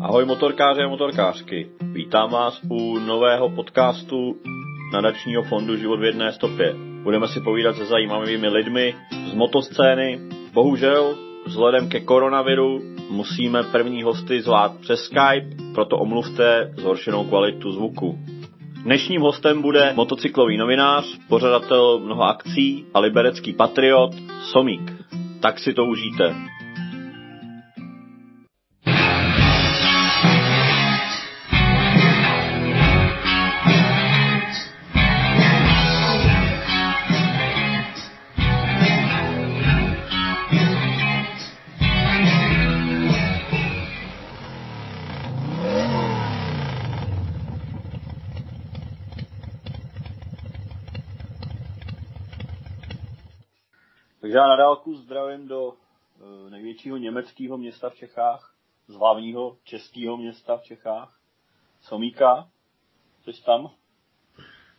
Ahoj motorkáři a motorkářky. Vítám vás u nového podcastu nadačního fondu Život v jedné stopě. Budeme si povídat se zajímavými lidmi z motoscény. Bohužel, vzhledem ke koronaviru musíme první hosty zvát přes Skype, proto omluvte zhoršenou kvalitu zvuku. Dnešním hostem bude motocyklový novinář, pořadatel mnoha akcí a liberecký patriot Somík. Tak si to užijte. Dálku zdravím do e, největšího německého města v Čechách, z hlavního českého města v Čechách, Somíka. Jsi tam?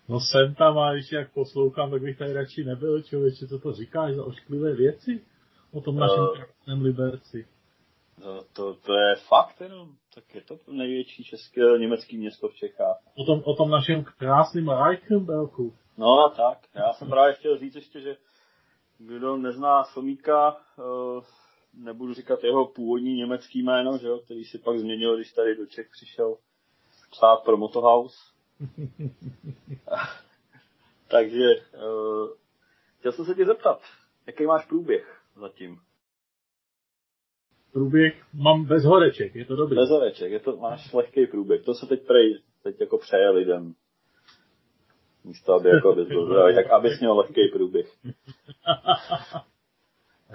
No jsem tam a když jak poslouchám, tak bych tady radši nebyl, člověče, co to říkáš za ošklivé věci o tom našem uh, krásném Liberci. To, to, to, je fakt jenom, tak je to největší české, německé město v Čechách. O tom, o tom našem krásném Reichenbergu. No tak, já jsem právě chtěl říct ještě, že kdo nezná Somíka, eh, nebudu říkat jeho původní německý jméno, že jo, který si pak změnil, když tady do Čech přišel psát pro Motohouse. Takže uh, chtěl jsem se tě zeptat, jaký máš průběh zatím? Průběh mám bez horeček, je to dobrý. Bez horeček, je to, máš lehký průběh. To se teď prej, teď jako přeje lidem místo aby jako abys byl zdravý, tak abys měl lehký průběh.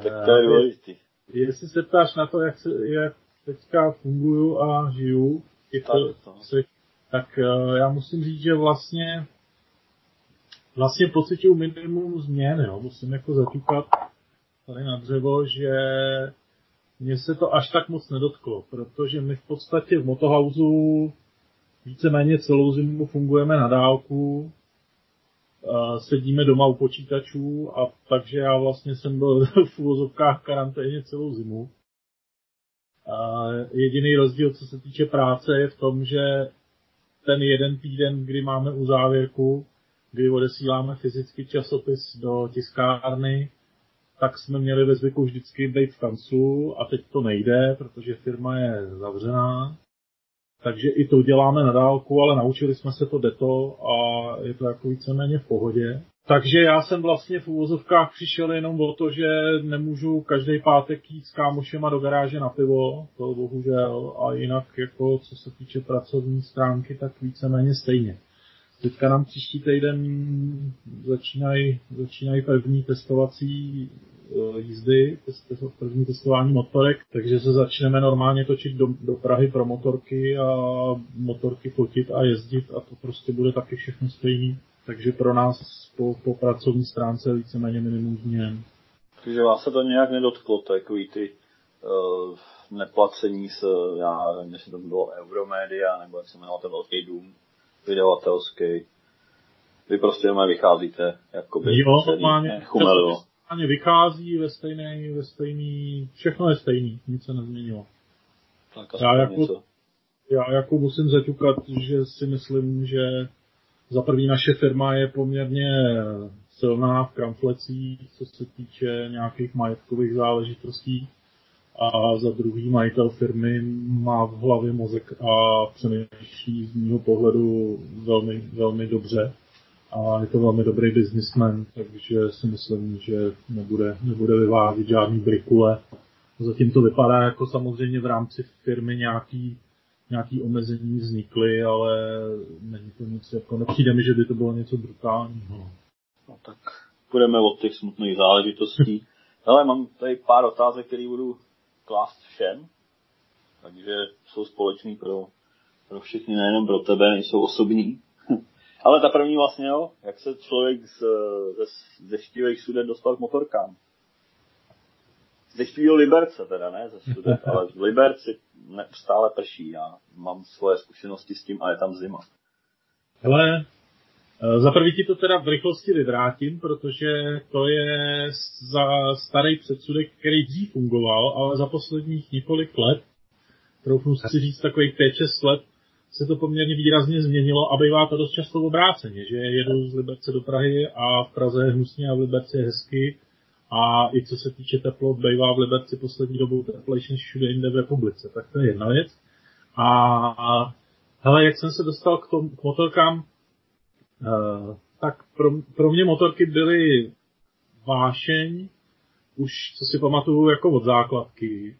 tak to je důležitý. Jestli se ptáš na to, jak, se, jak teďka funguju a žiju, těchto, tak, tak uh, já musím říct, že vlastně vlastně pocituju minimum změn, jo. musím jako zaťukat tady na dřevo, že mně se to až tak moc nedotklo, protože my v podstatě v Motohausu víceméně celou zimu fungujeme na dálku, sedíme doma u počítačů a takže já vlastně jsem byl v úvozovkách karanténě celou zimu. Jediný rozdíl, co se týče práce, je v tom, že ten jeden týden, kdy máme u závěrku, kdy odesíláme fyzicky časopis do tiskárny, tak jsme měli ve zvyku vždycky být v kanclu a teď to nejde, protože firma je zavřená. Takže i to děláme na dálku, ale naučili jsme se to deto a je to jako víceméně v pohodě. Takže já jsem vlastně v úvozovkách přišel jenom o to, že nemůžu každý pátek jít s kámošema do garáže na pivo, to bohužel, a jinak jako co se týče pracovní stránky, tak víceméně stejně. Teďka nám příští týden začínají začínají první testovací jízdy, první testování motorek, takže se začneme normálně točit do, do Prahy pro motorky a motorky fotit a jezdit a to prostě bude taky všechno stejný. Takže pro nás po, po pracovní stránce víceméně minimum změn. Takže vás se to nějak nedotklo, takový ty uh, neplacení s, já nevím, jestli to bylo Euromedia, nebo jak se jmenoval ten velký dům vydavatelský. Vy prostě jenom vycházíte, jakoby jo, normálně, chumelilo ani vychází ve stejný, ve stejný, všechno je stejný, nic se nezměnilo. Tak já jako, něco. já jako musím zaťukat, že si myslím, že za první naše firma je poměrně silná v kramflecích, co se týče nějakých majetkových záležitostí. A za druhý majitel firmy má v hlavě mozek a přemýšlí z mého pohledu velmi, velmi dobře a je to velmi dobrý businessman, takže si myslím, že nebude, nebude vyvážit žádný brikule. Zatím to vypadá jako samozřejmě v rámci firmy nějaký, nějaký omezení vznikly, ale není to nic, jako nepřijde mi, že by to bylo něco brutálního. No tak půjdeme od těch smutných záležitostí. Ale mám tady pár otázek, které budu klást všem, takže jsou společný pro, pro všechny, nejenom pro tebe, nejsou osobní. Ale ta první vlastně, jo, jak se člověk z, ze, ze štílých sudet dostal k motorkám. Ze štílého Liberce teda, ne ze sudet, ale v Liberci stále prší. Já mám svoje zkušenosti s tím a je tam zima. Hele, eh, za prvý ti to teda v rychlosti vyvrátím, protože to je za starý předsudek, který dřív fungoval, ale za posledních několik let troufnu si říct, takových 5-6 let se to poměrně výrazně změnilo a bývá to dost často obráceně, že jedu z Liberce do Prahy a v Praze je hnusně a v Liberci je hezky a i co se týče teplot, bývá v Liberci poslední dobou teplejší než všude jinde v republice. Tak to je jedna věc. A hele, jak jsem se dostal k, tom, k motorkám, uh, tak pro, pro mě motorky byly vášeň, už co si pamatuju jako od základky.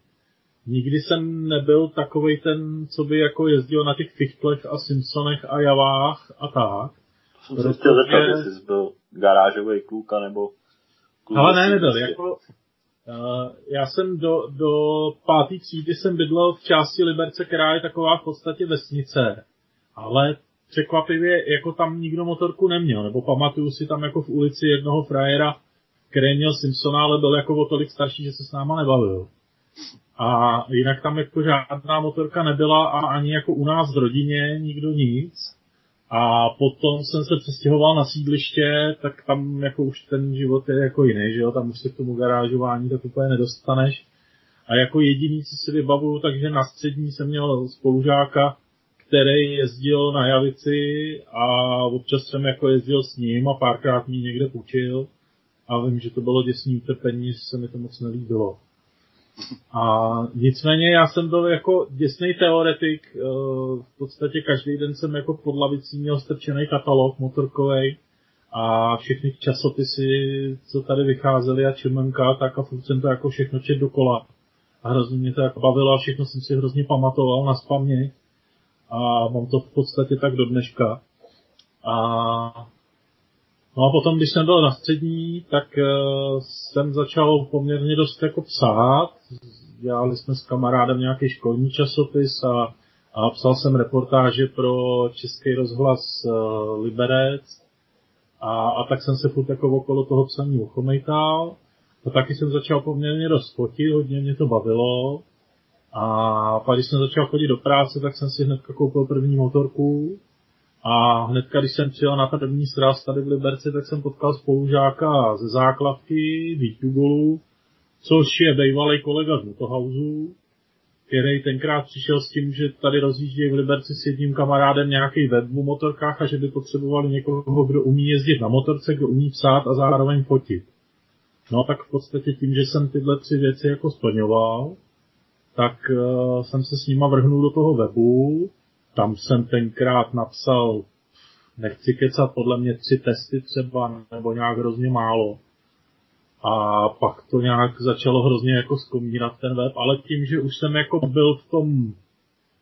Nikdy jsem nebyl takový ten, co by jako jezdil na těch Fichtlech a Simpsonech a Javách a tak. Jsem se chtěl zeptat, jestli jsi byl garážový kluk, nebo kluk Ale ne, nebyl. Jako, uh, já jsem do, do pátý třídy jsem bydlel v části Liberce, která je taková v podstatě vesnice. Ale překvapivě jako tam nikdo motorku neměl, nebo pamatuju si tam jako v ulici jednoho frajera, který měl Simpsona, ale byl jako o tolik starší, že se s náma nebavil. A jinak tam jako žádná motorka nebyla a ani jako u nás v rodině nikdo nic. A potom jsem se přestěhoval na sídliště, tak tam jako už ten život je jako jiný, že jo, tam už se k tomu garážování tak úplně nedostaneš. A jako jediný, co si vybavuju, takže na střední jsem měl spolužáka, který jezdil na Javici a občas jsem jako jezdil s ním a párkrát mi někde půjčil. A vím, že to bylo děsný utrpení, že se mi to moc nelíbilo. A nicméně já jsem byl jako děsný teoretik, eh, v podstatě každý den jsem jako pod lavicí měl strčený katalog motorkový a všechny časopisy, co tady vycházely a čemenka, tak a furt jsem to jako všechno čet dokola. A hrozně mě to jako bavilo a všechno jsem si hrozně pamatoval na spaměť a mám to v podstatě tak do dneška. A No a potom, když jsem byl na střední, tak uh, jsem začal poměrně dost jako psát. Dělali jsme s kamarádem nějaký školní časopis a, a psal jsem reportáže pro Český rozhlas uh, Liberec. A, a tak jsem se furt jako okolo toho psaní uchomejtal. A taky jsem začal poměrně dost fotit, hodně mě to bavilo. A pak, když jsem začal chodit do práce, tak jsem si hned koupil první motorku a hnedka, když jsem přijel na první sraz tady v Liberci, tak jsem potkal spolužáka ze základky, Vítu Golu, což je bývalý kolega z Motohausu, který tenkrát přišel s tím, že tady rozjíždějí v Liberci s jedním kamarádem nějaký web v motorkách a že by potřebovali někoho, kdo umí jezdit na motorce, kdo umí psát a zároveň fotit. No tak v podstatě tím, že jsem tyhle tři věci jako splňoval, tak uh, jsem se s nima vrhnul do toho webu, tam jsem tenkrát napsal, nechci kecat, podle mě tři testy třeba, nebo nějak hrozně málo. A pak to nějak začalo hrozně jako zkomírat ten web, ale tím, že už jsem jako byl v tom,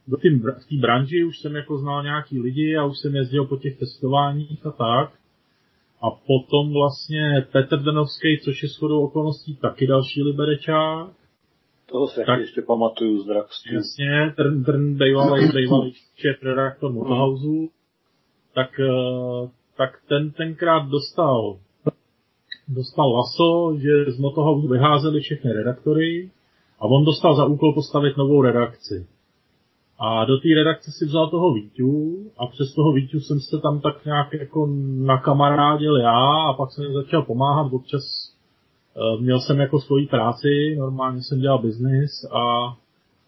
v té branži, už jsem jako znal nějaký lidi a už jsem jezdil po těch testováních a tak. A potom vlastně Petr Denovský, což je shodou okolností taky další liberečák, toho se tak, ještě pamatuju z Draxtu. Jasně, Trn, Trn, bývalý, bývalý šéf redaktor Motohausu, tak, eh, tak ten tenkrát dostal dostal laso, že z Motohausu vyházeli všechny redaktory a on dostal za úkol postavit novou redakci. A do té redakce si vzal toho Víťu a přes toho Víťu jsem se tam tak nějak jako nakamarádil já a pak jsem začal pomáhat občas měl jsem jako svoji práci, normálně jsem dělal biznis a,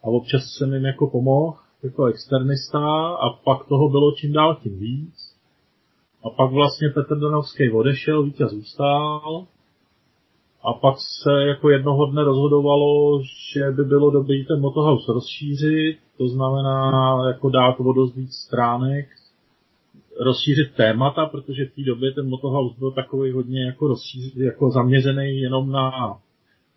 a občas jsem jim jako pomohl jako externista a pak toho bylo čím dál tím víc. A pak vlastně Petr Donovský odešel, vítěz zůstal. A pak se jako jednoho dne rozhodovalo, že by bylo dobré ten Motohouse rozšířit, to znamená jako dát o dost víc stránek, rozšířit témata, protože v té době ten Motohouse byl takový hodně jako, rozšíř, jako zaměřený jenom na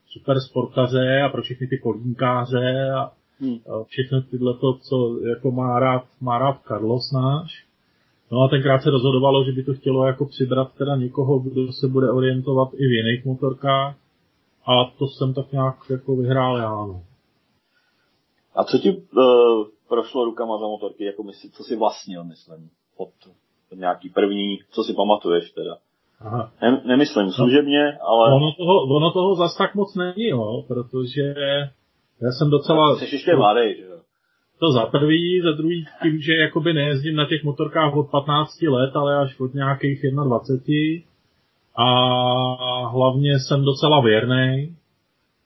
super sportaře a pro všechny ty kolínkáře a, hmm. všechno tyhle to, co jako má rád, má rád Carlos náš. No a tenkrát se rozhodovalo, že by to chtělo jako přibrat teda někoho, kdo se bude orientovat i v jiných motorkách a to jsem tak nějak jako vyhrál já, no. A co ti uh, prošlo rukama za motorky, jako myslí, co si vlastnil, myslím? Od, od nějaký první, co si pamatuješ teda. Aha. Ne, nemyslím služebně, ale... Ono toho, ono toho zas tak moc není, jo, protože já jsem docela... Jsi ještě mladý, že jo? To za prvý, za druhý tím, že jakoby nejezdím na těch motorkách od 15 let, ale až od nějakých 21. A hlavně jsem docela věrný,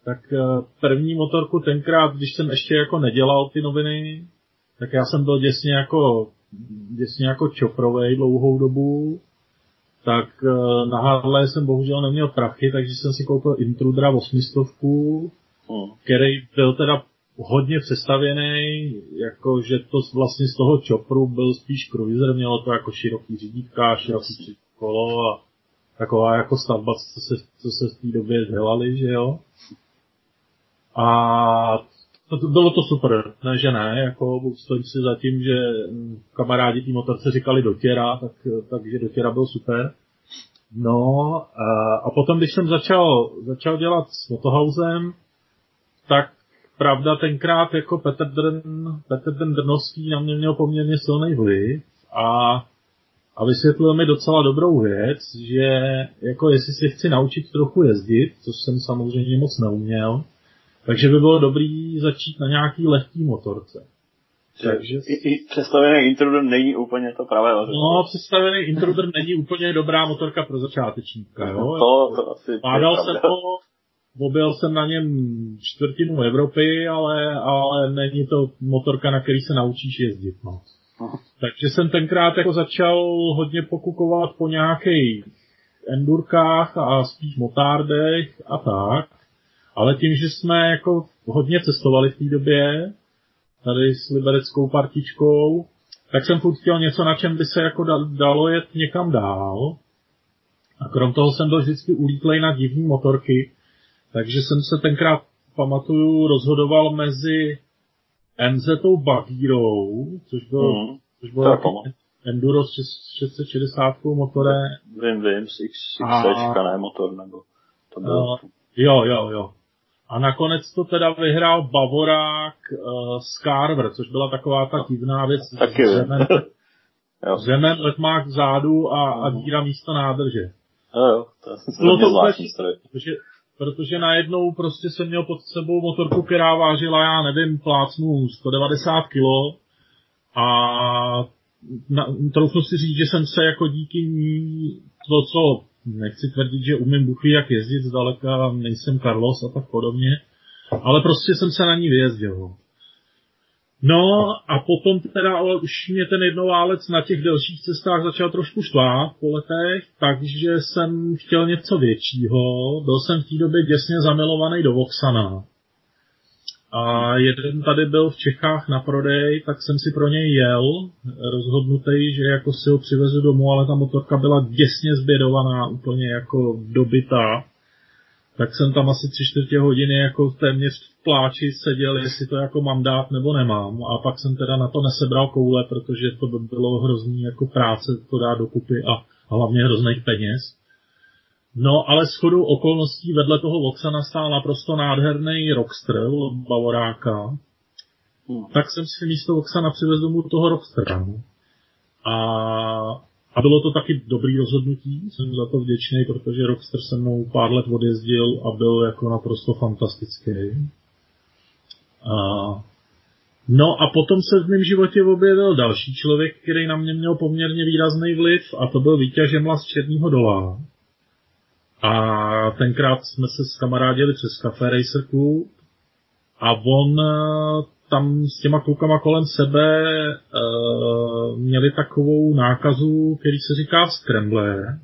tak eh, první motorku tenkrát, když jsem ještě jako nedělal ty noviny, tak já jsem byl děsně jako, děsně jako čoprovej dlouhou dobu, tak eh, na Harley jsem bohužel neměl prachy, takže jsem si koupil Intrudera 800, hmm. který byl teda hodně přestavěný, jako že to vlastně z toho čopru byl spíš cruiser, mělo to jako široký řídítka, široký kolo a taková jako stavba, co se, co se v té době dělali, že jo. A to, bylo to super, ne, že ne, jako stojím si za tím, že kamarádi té motorce říkali dotěra, tak, takže dotěra byl super. No a, a potom, když jsem začal, začal dělat s Motohausem, tak pravda tenkrát jako Petr Drn, Petr Drn Drnovský na mě měl poměrně silný vliv a, a vysvětlil mi docela dobrou věc, že jako jestli si chci naučit trochu jezdit, což jsem samozřejmě moc neuměl, takže by bylo dobrý začít na nějaký lehký motorce. Takže... I, I představený Intruder není úplně to pravé vaření. No, představený Intruder není úplně dobrá motorka pro začátečníka, jo? To, to asi Pádal se to, objel jsem na něm čtvrtinu Evropy, ale, ale není to motorka, na který se naučíš jezdit, no. Aha. Takže jsem tenkrát jako začal hodně pokukovat po nějakých endurkách a spíš motárdech a tak. Ale tím, že jsme jako hodně cestovali v té době, tady s libereckou partičkou, tak jsem furt chtěl něco, na čem by se jako dalo jet někam dál. A krom toho jsem byl vždycky ulítlej na divní motorky, takže jsem se tenkrát, pamatuju, rozhodoval mezi MZ Bagírou, což byl, mm, což byl Enduro s 660 motorem. Vím, vím, s X, XC, ne motor, nebo to bylo... Uh, jo, jo, jo. A nakonec to teda vyhrál Bavorák uh, Scarver, což byla taková ta divná věc. Taky Zemen, zemen letmák vzadu a, a mhm. díra místo nádrže. Jo, jo, to je bylo to zvláštní protože, protože najednou prostě jsem měl pod sebou motorku, která vážila, já nevím, plácnu 190 kg a na, troufnu si říct, že jsem se jako díky ní to, co nechci tvrdit, že umím buchy jak jezdit zdaleka, nejsem Carlos a tak podobně, ale prostě jsem se na ní vyjezdil. No a potom teda ale už mě ten jednoválec na těch delších cestách začal trošku štvát po letech, takže jsem chtěl něco většího. Byl jsem v té době děsně zamilovaný do Voxana. A jeden tady byl v Čechách na prodej, tak jsem si pro něj jel, rozhodnutý, že jako si ho přivezu domů, ale ta motorka byla děsně zbědovaná, úplně jako dobitá. Tak jsem tam asi tři čtvrtě hodiny jako téměř v pláči seděl, jestli to jako mám dát nebo nemám. A pak jsem teda na to nesebral koule, protože to by bylo hrozný jako práce to dát dokupy a hlavně hrozných peněz. No, ale s chodou okolností vedle toho Voxana stál naprosto nádherný Rockster Bavoráka. Hmm. Tak jsem si místo Voxana přivezl domů toho Rockstera. A, a bylo to taky dobrý rozhodnutí, jsem za to vděčný, protože Rockster se mnou pár let odjezdil a byl jako naprosto fantastický. A, no a potom se v mém životě objevil další člověk, který na mě měl poměrně výrazný vliv a to byl Vítěz Žemla z Černího dola a tenkrát jsme se s kamarádili přes Café Racer Club a on eh, tam s těma klukama kolem sebe uh, měli takovou nákazu, který se říká Scrambler.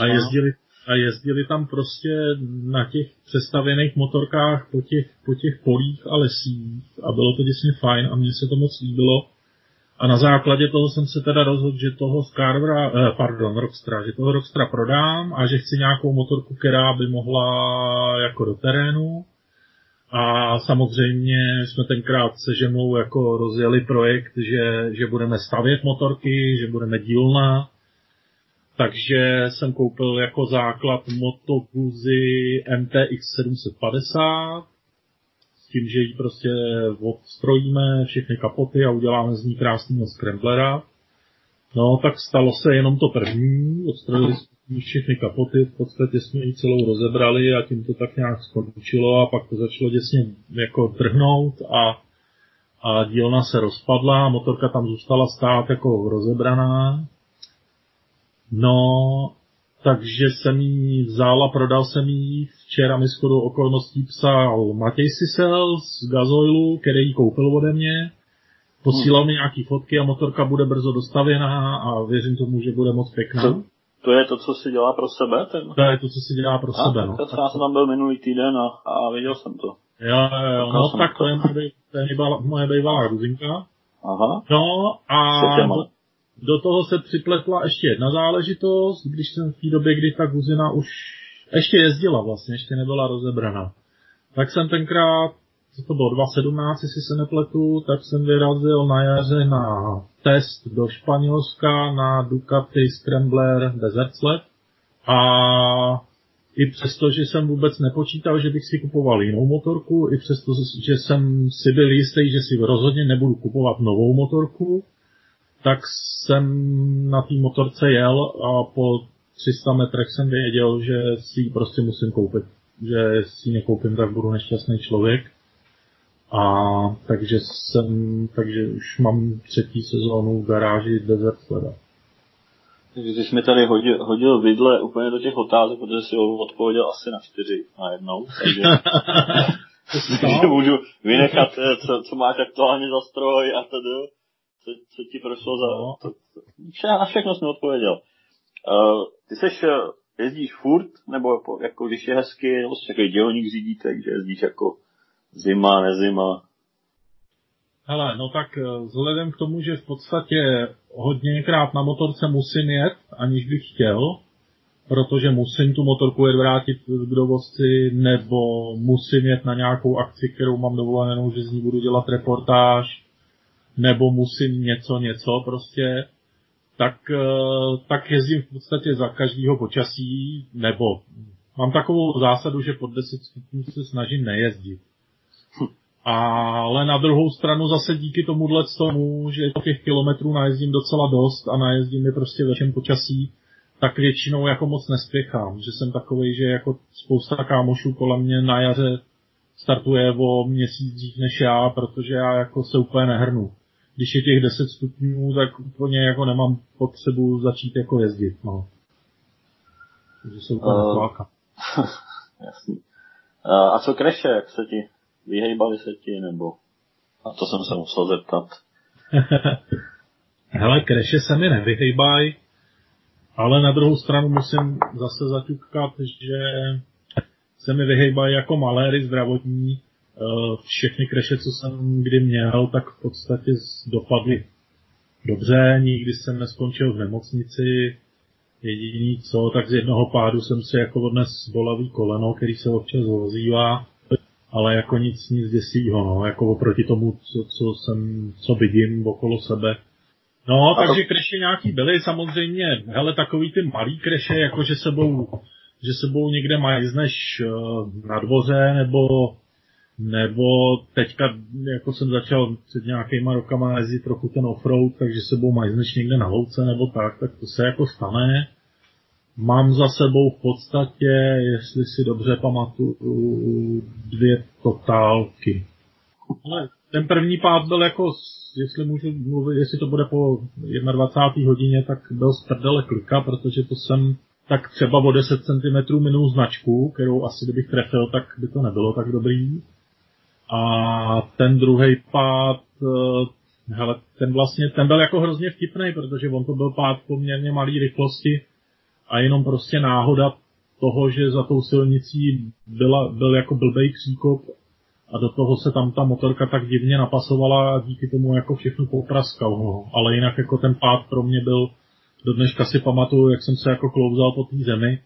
A jezdili, a jezdili tam prostě na těch přestavěných motorkách po těch, po těch polích a lesích a bylo to děsně fajn a mně se to moc líbilo. A na základě toho jsem se teda rozhodl, že toho Scarvera, eh, pardon, Rockstra, že toho Rockstra prodám a že chci nějakou motorku, která by mohla jako do terénu. A samozřejmě jsme tenkrát se ženou jako rozjeli projekt, že, že budeme stavět motorky, že budeme dílna. Takže jsem koupil jako základ Moto Guzzi MTX 750, tím, že ji prostě odstrojíme všechny kapoty a uděláme z ní krásného scramblera. No, tak stalo se jenom to první, odstrojili jsme všechny kapoty, v podstatě jsme ji celou rozebrali a tím to tak nějak skončilo a pak to začalo děsně jako trhnout a, a dílna se rozpadla, motorka tam zůstala stát jako rozebraná. No takže jsem jí vzal a prodal jsem jí. Včera mi shodou okolností psal Matěj Sisel z Gazoilu, který ji koupil ode mě. Posílal mi nějaký fotky a motorka bude brzo dostavěná a věřím tomu, že bude moc pěkná. To, to je to, co si dělá pro sebe? Ten... To je to, co si dělá pro a, sebe. No. Tak já jsem tam byl minulý týden a, a viděl jsem to. Jo, jo, jo. No tak to je moje, to je moje bývalá gruzinka. Aha. No a do, toho se připletla ještě jedna záležitost, když jsem v té době, kdy ta Guzina už ještě jezdila vlastně, ještě nebyla rozebraná. Tak jsem tenkrát, co to bylo, 2017, jestli se nepletu, tak jsem vyrazil na jaře na test do Španělska na Ducati Scrambler Desert Sled a i přesto, že jsem vůbec nepočítal, že bych si kupoval jinou motorku, i přesto, že jsem si byl jistý, že si rozhodně nebudu kupovat novou motorku, tak jsem na té motorce jel a po 300 metrech jsem věděl, že si ji prostě musím koupit. Že si ji nekoupím, tak budu nešťastný člověk. A takže jsem, takže už mám třetí sezónu v garáži Desert Sleda. Takže jsi mi tady hodil, hodil vidle úplně do těch otázek, protože si odpověděl asi na čtyři na jednou, takže, takže můžu vynechat, eh, co, co máš aktuálně za stroj a tedy, co, co ti prošlo za... No. To, to, vše, na všechno jsem odpověděl. Uh, ty seš, eh, jezdíš furt, nebo jako když je hezky, nebo jsi takový dělník řídí, takže jezdíš jako zima, nezima? Hele, no tak eh, vzhledem k tomu, že v podstatě hodněkrát na motorce musím jet, aniž bych chtěl, protože musím tu motorku jet vrátit k dovozci, nebo musím jet na nějakou akci, kterou mám dovolenou, že z ní budu dělat reportáž, nebo musím něco, něco prostě, tak, eh, tak jezdím v podstatě za každého počasí, nebo mám takovou zásadu, že pod 10 stupňů se snažím nejezdit. Ale na druhou stranu zase díky tomuhle tomu, že těch kilometrů najezdím docela dost a najezdím je prostě ve všem počasí, tak většinou jako moc nespěchám. Že jsem takový, že jako spousta kámošů kolem mě na jaře startuje o měsíc dřív než já, protože já jako se úplně nehrnu. Když je těch 10 stupňů, tak úplně jako nemám potřebu začít jako jezdit, no. Takže se úplně uh, Jasný. Uh, a co kreše, jak se ti vyhejbali se ti, nebo... A to jsem se musel zeptat. Hele, kreše se mi nevyhejbají, ale na druhou stranu musím zase zaťukat, že se mi vyhejbají jako maléry zdravotní. Eh, všechny kreše, co jsem kdy měl, tak v podstatě dopadly dobře, nikdy jsem neskončil v nemocnici. Jediný co, tak z jednoho pádu jsem si jako odnes bolavý koleno, který se občas ozývá ale jako nic, nic děsího, no, jako oproti tomu, co, co jsem, co vidím okolo sebe. No, a takže to... kreše nějaký byly, samozřejmě, hele, takový ty malý kreše, jako že sebou, že sebou někde majzneš uh, na dvoře, nebo nebo teďka, jako jsem začal před nějakýma rokama jezdit trochu ten offroad, takže sebou majzneš někde na louce nebo tak, tak to se jako stane. Mám za sebou v podstatě, jestli si dobře pamatuju, dvě totálky. Ale ten první pád byl jako, jestli můžu mluvit, jestli to bude po 21. hodině, tak byl z prdele klika, protože to jsem tak třeba o 10 cm minul značku, kterou asi kdybych trefil, tak by to nebylo tak dobrý. A ten druhý pád, eh, hele, ten vlastně, ten byl jako hrozně vtipný, protože on to byl pád poměrně malý rychlosti, a jenom prostě náhoda toho, že za tou silnicí byla, byl jako blbej příkop a do toho se tam ta motorka tak divně napasovala a díky tomu jako všechno popraskal. No. Ale jinak jako ten pád pro mě byl, do dneška si pamatuju, jak jsem se jako klouzal po té zemi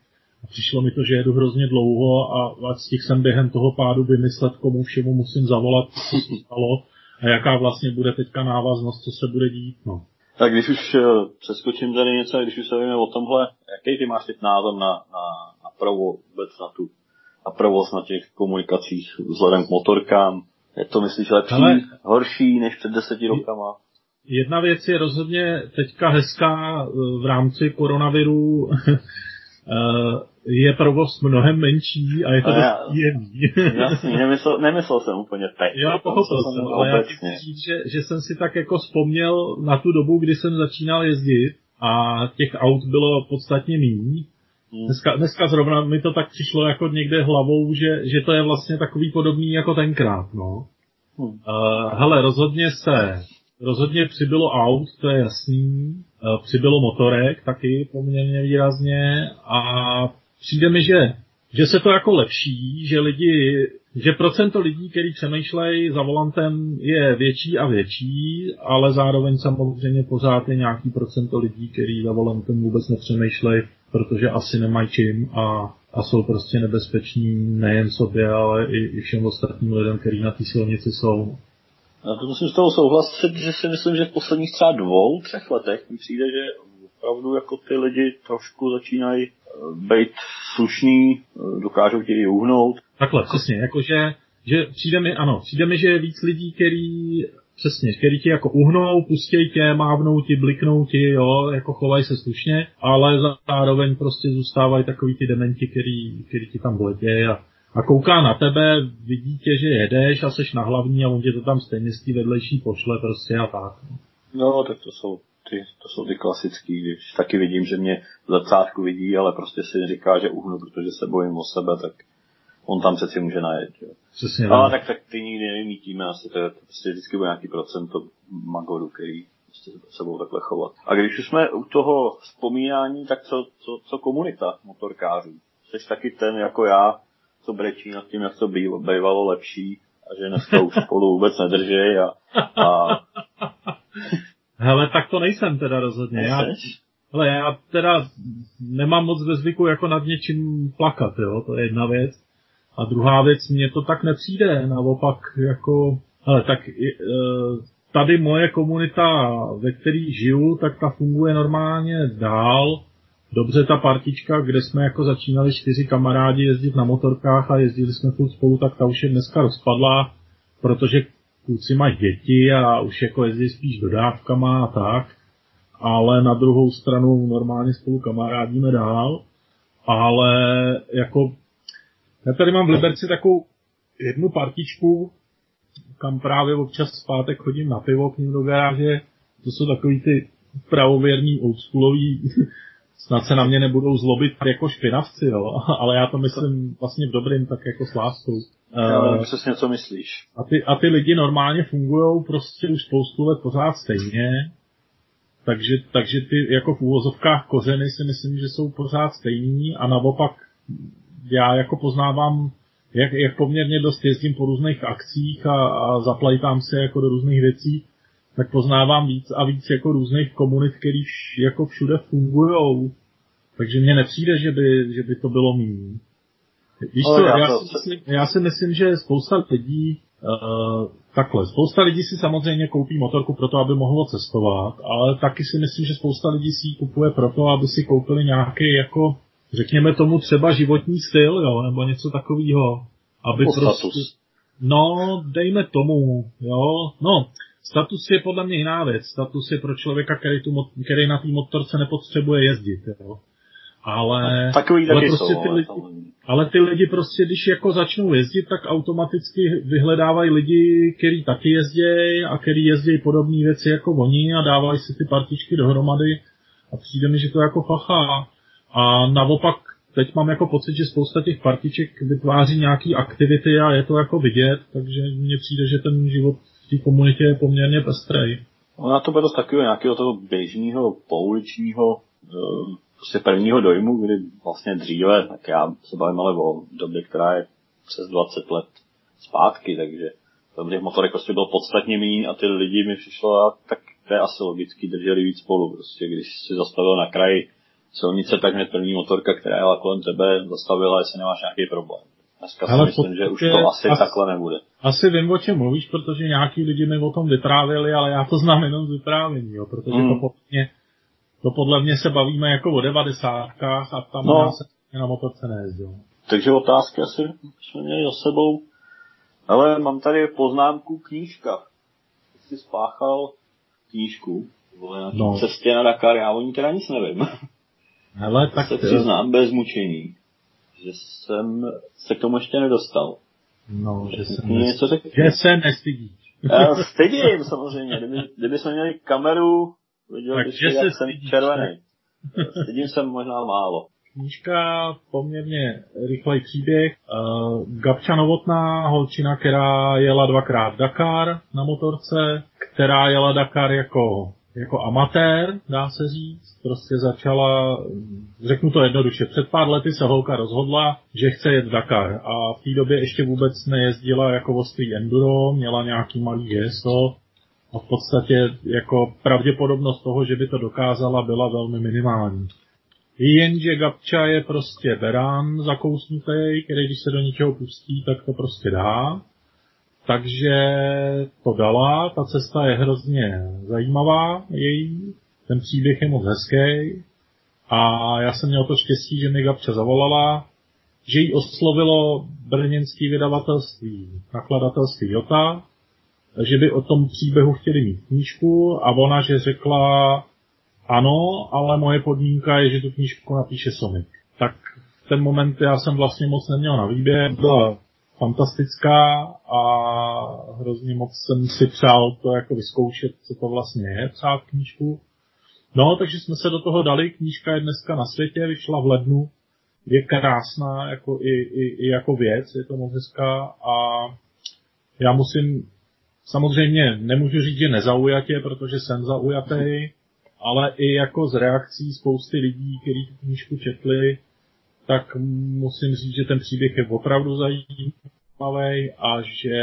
přišlo mi to, že jedu hrozně dlouho a, a stihl jsem během toho pádu vymyslet, komu všemu musím zavolat, co se stalo a jaká vlastně bude teďka návaznost, co se bude dít. No. Tak když už uh, přeskočím tady něco, když už se víme o tomhle, jaký ty máš teď názor na, na, na provoz vůbec na tu na provoz na těch komunikacích vzhledem k motorkám? Je to myslíš lepší, Ale horší než před deseti rokama? Jedna věc je rozhodně teďka hezká eh, v rámci koronaviru Eh, je provoz mnohem menší a je to dost příjemný. Jasně, nemyslel, nemyslel jsem úplně teď. Já pochopil jsem, jsem ale já chci říct, že, že jsem si tak jako vzpomněl na tu dobu, kdy jsem začínal jezdit a těch aut bylo podstatně méně. Hmm. Dneska, dneska zrovna mi to tak přišlo jako někde hlavou, že, že to je vlastně takový podobný jako tenkrát, no. Hmm. Uh, hele, rozhodně se, rozhodně přibylo aut, to je jasný, přibylo motorek taky poměrně výrazně a přijde mi, že, že se to jako lepší, že lidi že procento lidí, kteří přemýšlejí za volantem, je větší a větší, ale zároveň samozřejmě pořád je nějaký procento lidí, kteří za volantem vůbec nepřemýšlejí, protože asi nemají čím a, a jsou prostě nebezpeční nejen sobě, ale i, i všem ostatním lidem, kteří na té silnici jsou. Já to musím s toho souhlasit, že si myslím, že v posledních třeba dvou, třech letech mi přijde, že opravdu jako ty lidi trošku začínají eh, být slušní, eh, dokážou ti i uhnout. Takhle, přesně, jakože že přijde mi, ano, přijde mi, že je víc lidí, který Přesně, který ti jako uhnou, pustí tě, mávnou ti, bliknou ti, jo, jako chovají se slušně, ale zároveň prostě zůstávají takový ty dementi, který, který ti tam vletějí a, a kouká na tebe, vidí tě, že jedeš a seš na hlavní a on tě to tam stejně z vedlejší pošle prostě a tak. No. no, tak to jsou ty, to jsou ty klasický, když taky vidím, že mě v zrcátku vidí, ale prostě si říká, že uhnu, protože se bojím o sebe, tak on tam přeci může najet. Jo. Přesně. Ale tak, tak ty nikdy nevymítíme, asi to, je, to prostě vždycky bude nějaký procento magoru, který prostě se budou takhle chovat. A když už jsme u toho vzpomínání, tak co, co, co komunita motorkářů? Jsi taky ten jako já, co brečí nad tím, jak to bývalo lepší a že dneska už spolu vůbec nedrží a, a Hele, tak to nejsem teda rozhodně. Já, hele, já teda nemám moc ve zvyku jako nad něčím plakat, jo, to je jedna věc. A druhá věc, mně to tak nepřijde, naopak jako, hele, tak e, tady moje komunita, ve které žiju, tak ta funguje normálně dál. Dobře ta partička, kde jsme jako začínali čtyři kamarádi jezdit na motorkách a jezdili jsme furt spolu, tak ta už je dneska rozpadla, protože kluci mají děti a už jako jezdí spíš dodávkama a tak, ale na druhou stranu normálně spolu kamarádíme dál, ale jako já tady mám v Liberci takovou jednu partičku, kam právě občas zpátek chodím na pivo k ním do garáže, to jsou takový ty pravověrní oldsschoolový snad se na mě nebudou zlobit jako špinavci, jo, ale já to myslím vlastně v dobrým tak jako s láskou. Já uh, přesně, co myslíš. A ty, a ty lidi normálně fungují prostě už spoustu let pořád stejně, takže, takže ty jako v úvozovkách kořeny si myslím, že jsou pořád stejní a naopak já jako poznávám, jak, jak poměrně dost jezdím po různých akcích a, a zaplajtám se jako do různých věcí, tak poznávám víc a víc jako různých komunit, které jako všude fungují. Takže mně nepřijde, že by, že by to bylo méně. Víš co, já, já, si myslím, já si myslím, že spousta lidí uh, takhle, spousta lidí si samozřejmě koupí motorku proto, aby mohlo cestovat, ale taky si myslím, že spousta lidí si ji kupuje proto, aby si koupili nějaký jako, řekněme tomu třeba životní styl, jo, nebo něco takového. Aby prostě, status. No, dejme tomu, jo, no, Status je podle mě jiná věc. Status je pro člověka, který, tu, který na té motorce nepotřebuje jezdit. Jo. Ale, Takový ale, prostě jsou, ty lidi, ale ty lidi prostě, když jako začnou jezdit, tak automaticky vyhledávají lidi, kteří taky jezdí a kteří jezdí podobné věci jako oni a dávají si ty partičky dohromady a přijde mi, že to jako fachá. A naopak teď mám jako pocit, že spousta těch partiček vytváří nějaký aktivity a je to jako vidět, takže mně přijde, že ten život té komunitě je poměrně pestrej. Ona to bylo takového nějakého toho běžného pouličního eh, prostě prvního dojmu, kdy vlastně dříve, tak já se bavím ale o době, která je přes 20 let zpátky, takže tam těch motorek prostě bylo podstatně méně a ty lidi mi přišlo, a tak to je asi logicky, drželi víc spolu. Prostě když si zastavil na kraji silnice, tak hned první motorka, která jela kolem tebe, zastavila, jestli nemáš nějaký problém. Dneska si myslím, že už to asi, asi takhle nebude. Asi vím, o čem mluvíš, protože nějaký lidi mi o tom vyprávěli, ale já to znám jenom z vyprávění, jo, protože mm. to podle mě, to podle mě se bavíme jako o devadesátkách a tam no. já se na motorce nejezdil. Takže otázky asi jsme měli za sebou. Ale mám tady poznámku knížka. Jsi spáchal knížku na no. cestě na Dakar, já o ní teda nic nevím. Hele, tak se přiznám bez mučení že jsem se k tomu ještě nedostal. No, že, se, něco řekl. že se nestydíš. stydím samozřejmě. Kdyby, kdyby jsme měli kameru, viděl bych, jak jsem červený. Stydím se možná málo. knížka poměrně rychlej příběh. Uh, Gabča Novotná, holčina, která jela dvakrát Dakar na motorce, která jela Dakar jako, jako amatér, dá se říct. Prostě začala, řeknu to jednoduše, před pár lety se holka rozhodla, že chce jet Dakar a v té době ještě vůbec nejezdila jako ostrý enduro, měla nějaký malý gesto, a v podstatě jako pravděpodobnost toho, že by to dokázala, byla velmi minimální. Jenže Gabča je prostě berán zakousnutý, který když se do něčeho pustí, tak to prostě dá. Takže to dala, ta cesta je hrozně zajímavá, její, ten příběh je moc hezký. A já jsem měl to štěstí, že mi Gabča zavolala, že jí oslovilo brněnský vydavatelství, nakladatelství Jota, že by o tom příběhu chtěli mít knížku a ona, že řekla, ano, ale moje podmínka je, že tu knížku napíše Sonic. Tak v ten moment já jsem vlastně moc neměl na výběr, byla fantastická a hrozně moc jsem si přál to jako vyzkoušet, co to vlastně je, psát knížku. No, takže jsme se do toho dali, knížka je dneska na světě, vyšla v lednu, je krásná jako i, i, i jako věc, je to moc hezká a já musím, samozřejmě nemůžu říct, že nezaujatě, protože jsem zaujatý, ale i jako z reakcí spousty lidí, kteří tu knížku četli, tak musím říct, že ten příběh je opravdu zajímavý a že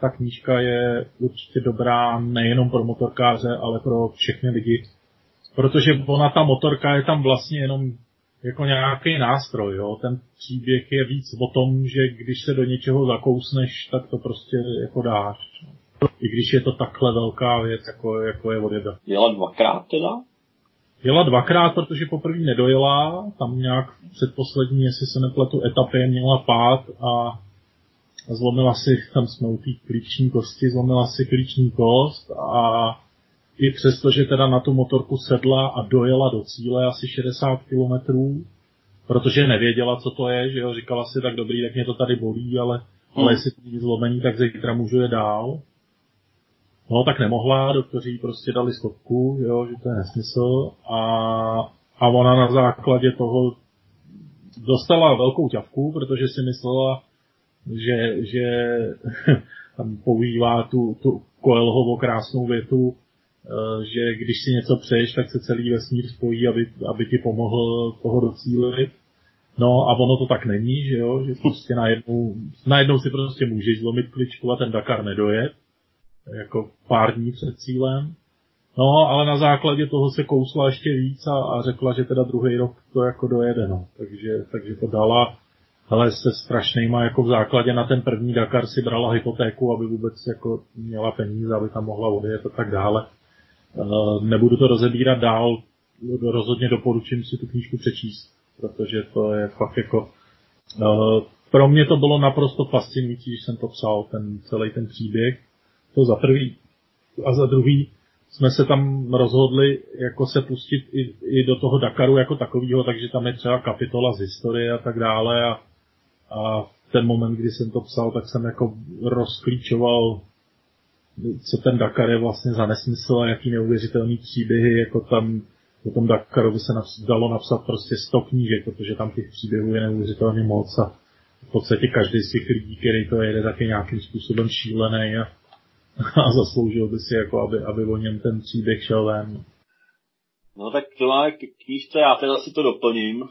ta knížka je určitě dobrá nejenom pro motorkáře, ale pro všechny lidi. Protože ona, ta motorka, je tam vlastně jenom jako nějaký nástroj, jo. Ten příběh je víc o tom, že když se do něčeho zakousneš, tak to prostě jako dáš. I když je to takhle velká věc, jako, jako je odjeda. Jela dvakrát teda? Jela dvakrát, protože poprvé nedojela, tam nějak předposlední, jestli se nepletu, etapě měla pád a zlomila si, tam jsme u té klíční kosti, zlomila si klíční kost a i přesto, že teda na tu motorku sedla a dojela do cíle asi 60 kilometrů, protože nevěděla, co to je, že jo, říkala si, tak dobrý, tak mě to tady bolí, ale, hmm. ale jestli to není zlomení, tak zítra můžu je dál. No tak nemohla, doktoři prostě dali stopku, jo, že to je nesmysl a, a ona na základě toho dostala velkou ťavku, protože si myslela, že, že tam používá tu, tu Koelhovo krásnou větu, eh, že když si něco přeješ, tak se celý vesmír spojí, aby, aby ti pomohl toho docílit. No a ono to tak není, že jo, že prostě najednou, najednou si prostě můžeš zlomit kličku a ten Dakar nedojet jako pár dní před cílem. No, ale na základě toho se kousla ještě víc a, a řekla, že teda druhý rok to jako dojede, no. Takže, takže to dala, ale se strašnýma, jako v základě na ten první Dakar si brala hypotéku, aby vůbec jako měla peníze, aby tam mohla odjet a tak dále. Uh, nebudu to rozebírat dál, rozhodně doporučím si tu knížku přečíst, protože to je fakt jako uh, pro mě to bylo naprosto fascinující, když jsem to psal, ten celý ten příběh. To za prvý. A za druhý jsme se tam rozhodli jako se pustit i, i do toho Dakaru jako takového, takže tam je třeba kapitola z historie a tak dále a, a v ten moment, kdy jsem to psal, tak jsem jako rozklíčoval, co ten Dakar je vlastně za nesmysl a jaký neuvěřitelný příběhy, jako tam o tom Dakaru se naps- dalo napsat prostě 100 knížek, protože tam těch příběhů je neuvěřitelně moc a v podstatě každý z těch lidí, který to jede, tak je nějakým způsobem šílený a a zasloužil by si, jako aby, aby o něm ten příběh šel ven. No tak to máme k knížce, já teda si to doplním.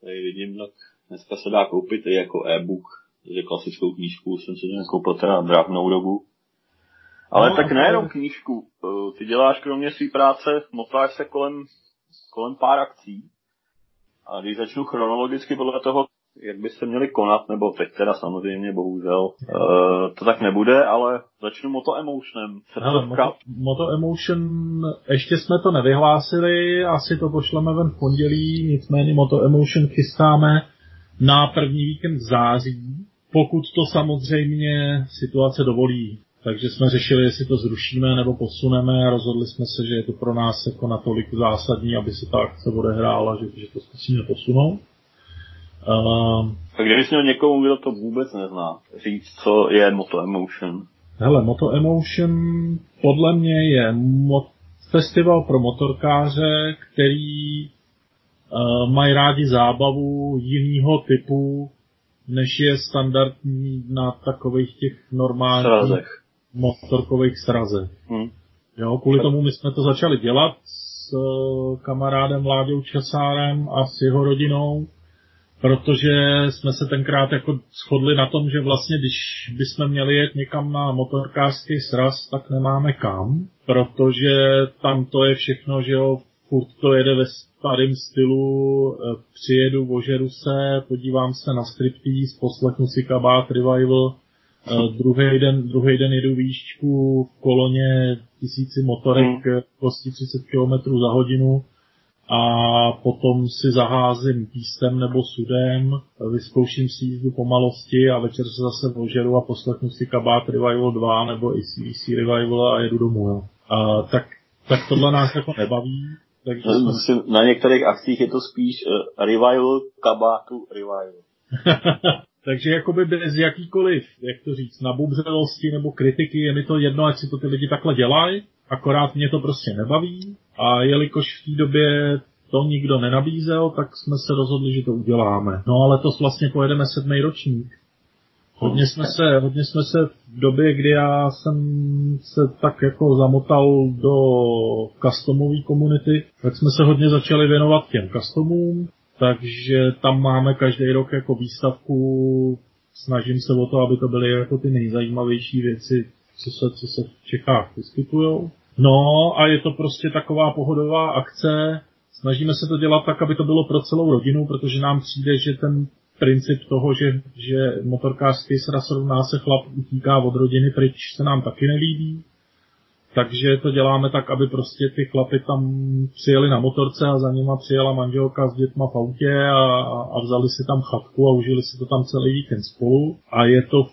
Tady vidím, tak dneska se dá koupit i jako e-book, takže klasickou knížku jsem si nekoupil teda drahnou dobu. Ale no, tak nejenom knížku, eh, ty děláš kromě své práce, motáš se kolem, kolem pár akcí. A když začnu chronologicky podle toho, jak by se měli konat, nebo teď teda samozřejmě, bohužel, uh, to tak nebude, ale začnu Moto Emotionem. Hele, Moto, Moto Emotion, ještě jsme to nevyhlásili, asi to pošleme ven v pondělí, nicméně Moto Emotion chystáme na první víkend v září, pokud to samozřejmě situace dovolí. Takže jsme řešili, jestli to zrušíme nebo posuneme a rozhodli jsme se, že je to pro nás jako natolik zásadní, aby se ta akce odehrála, že, že to zkusíme posunout. Uh, tak kdybys měl někomu, kdo to vůbec nezná, říct, co je Moto Emotion? Hele, Moto Emotion podle mě je mo- festival pro motorkáře, který uh, mají rádi zábavu jiného typu, než je standardní na takových těch normálních srazech. motorkových srazech. Hmm. Jo, kvůli tomu my jsme to začali dělat s uh, kamarádem Vláďou Časárem a s jeho rodinou protože jsme se tenkrát jako shodli na tom, že vlastně když bychom měli jet někam na motorkářský sraz, tak nemáme kam, protože tam to je všechno, že jo, furt to jede ve starém stylu, e, přijedu, ožeru se, podívám se na striptease, poslechnu si kabát revival, e, druhý den, druhý den jedu výšku v koloně tisíci motorek, hmm. 30 km za hodinu, a potom si zaházím pístem nebo sudem, vyzkouším si jízdu pomalosti a večer se zase ožeru a poslechnu si kabát Revival 2 nebo ACDC Revival a jedu domů. Jo. A, tak, tak tohle nás jako nebaví. Takže no, jsme... Na některých akcích je to spíš uh, Revival kabátu Revival. Takže jakoby bez jakýkoliv, jak to říct, nabubřelosti nebo kritiky, je mi to jedno, ať si to ty lidi takhle dělají, akorát mě to prostě nebaví a jelikož v té době to nikdo nenabízel, tak jsme se rozhodli, že to uděláme. No ale to vlastně pojedeme sedmý ročník. Hodně jsme se, hodně jsme se v době, kdy já jsem se tak jako zamotal do customové komunity, tak jsme se hodně začali věnovat těm customům, takže tam máme každý rok jako výstavku, snažím se o to, aby to byly jako ty nejzajímavější věci, co se, co se v Čechách vyskytují. No a je to prostě taková pohodová akce. Snažíme se to dělat tak, aby to bylo pro celou rodinu, protože nám přijde, že ten princip toho, že, že motorkářský sraz rovná se chlap utíká od rodiny pryč, se nám taky nelíbí. Takže to děláme tak, aby prostě ty chlapy tam přijeli na motorce a za nima přijela manželka s dětma v autě a, a vzali si tam chatku a užili si to tam celý víkend spolu. A je to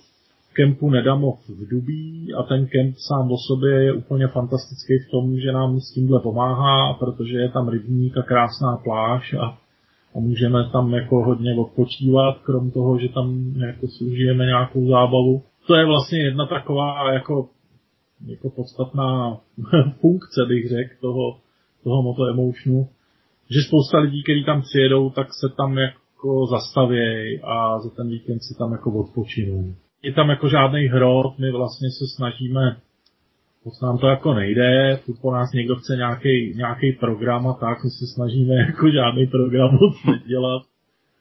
kempu Nedamov v Dubí a ten kemp sám o sobě je úplně fantastický v tom, že nám s tímhle pomáhá, protože je tam rybník a krásná pláž a, a můžeme tam jako hodně odpočívat, krom toho, že tam jako si užijeme nějakou zábavu. To je vlastně jedna taková jako, jako podstatná funkce, bych řekl, toho, toho Moto Emotionu, že spousta lidí, kteří tam přijedou, tak se tam jako zastavějí a za ten víkend si tam jako odpočinou je tam jako žádný hrot, my vlastně se snažíme, moc nám to jako nejde, furt po nás někdo chce nějaký program a tak, my se snažíme jako žádný program moc nedělat,